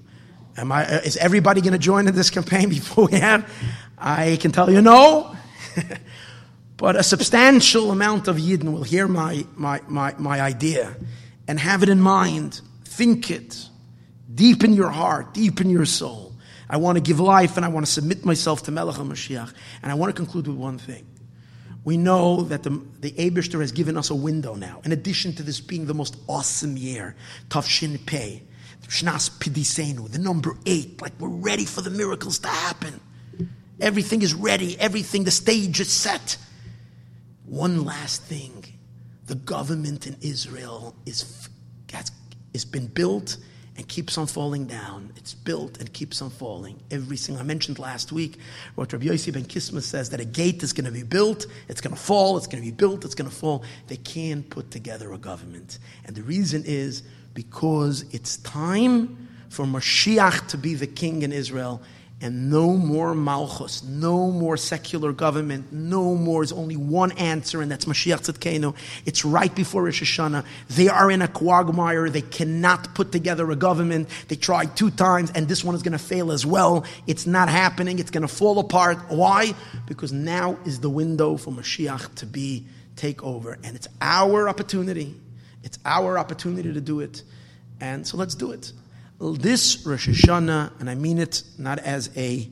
Am I, uh, is everybody going to join in this campaign before we have? I can tell you no. but a substantial amount of Yidden will hear my, my, my, my idea and have it in mind. Think it deep in your heart, deep in your soul. I want to give life and I want to submit myself to Melech HaMashiach. And I want to conclude with one thing we know that the, the Abishter has given us a window now. In addition to this being the most awesome year, Tafshin Pei, Shnas Pidisenu, the number eight, like we're ready for the miracles to happen. Everything is ready, everything, the stage is set. One last thing the government in Israel is, has, has been built and keeps on falling down. It's built and keeps on falling. Every single, I mentioned last week, what Rabbi Yossi ben Kisma says that a gate is going to be built, it's going to fall, it's going to be built, it's going to fall. They can't put together a government. And the reason is because it's time for Mashiach to be the king in Israel and no more malchus, no more secular government, no more. There's only one answer, and that's Mashiach Tzidkenu. It's right before Rosh Hashanah. They are in a quagmire. They cannot put together a government. They tried two times, and this one is going to fail as well. It's not happening. It's going to fall apart. Why? Because now is the window for Mashiach to be take over, and it's our opportunity. It's our opportunity to do it, and so let's do it this Rosh Hashanah, and I mean it not as a,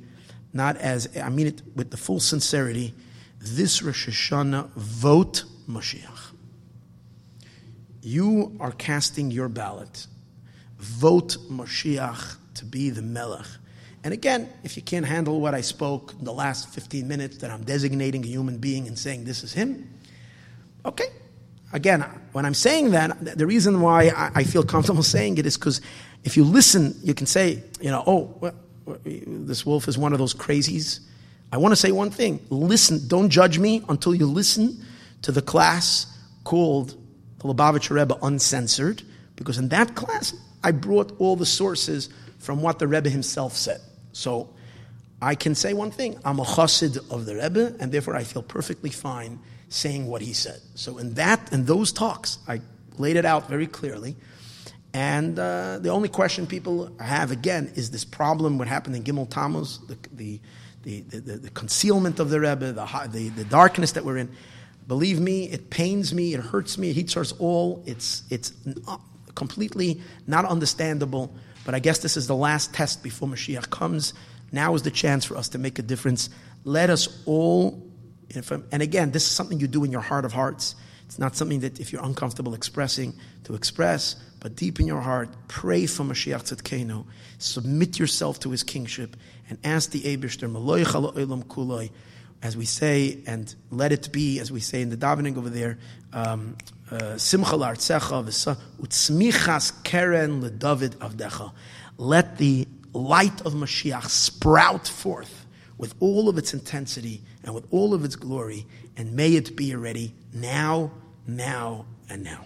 not as I mean it with the full sincerity. This Rosh Hashanah, vote Mashiach. You are casting your ballot. Vote Mashiach to be the Melech. And again, if you can't handle what I spoke in the last 15 minutes, that I'm designating a human being and saying this is him, okay. Again, when I'm saying that, the reason why I feel comfortable saying it is because if you listen, you can say, you know, oh, well, this wolf is one of those crazies. I want to say one thing. Listen, don't judge me until you listen to the class called the Lubavitcher Rebbe Uncensored, because in that class, I brought all the sources from what the Rebbe himself said. So I can say one thing. I'm a chassid of the Rebbe, and therefore I feel perfectly fine saying what he said. So in that, in those talks, I laid it out very clearly. And uh, the only question people have again is this problem: what happened in Gimel Tammuz, the, the, the, the, the concealment of the Rebbe, the, the, darkness that we're in. Believe me, it pains me, it hurts me, it hurts us all. It's, it's completely not understandable. But I guess this is the last test before Mashiach comes. Now is the chance for us to make a difference. Let us all, and again, this is something you do in your heart of hearts. It's not something that if you're uncomfortable expressing, to express, but deep in your heart, pray for Mashiach Tzedkenu. Submit yourself to his kingship and ask the Ebershter, kuloi, as we say, and let it be, as we say in the davening over there, um, uh, Simcha la'artzecha utzmichas keren leDavid avdecha. Let the light of Mashiach sprout forth with all of its intensity and with all of its glory, and may it be already now, now, and now.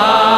la ah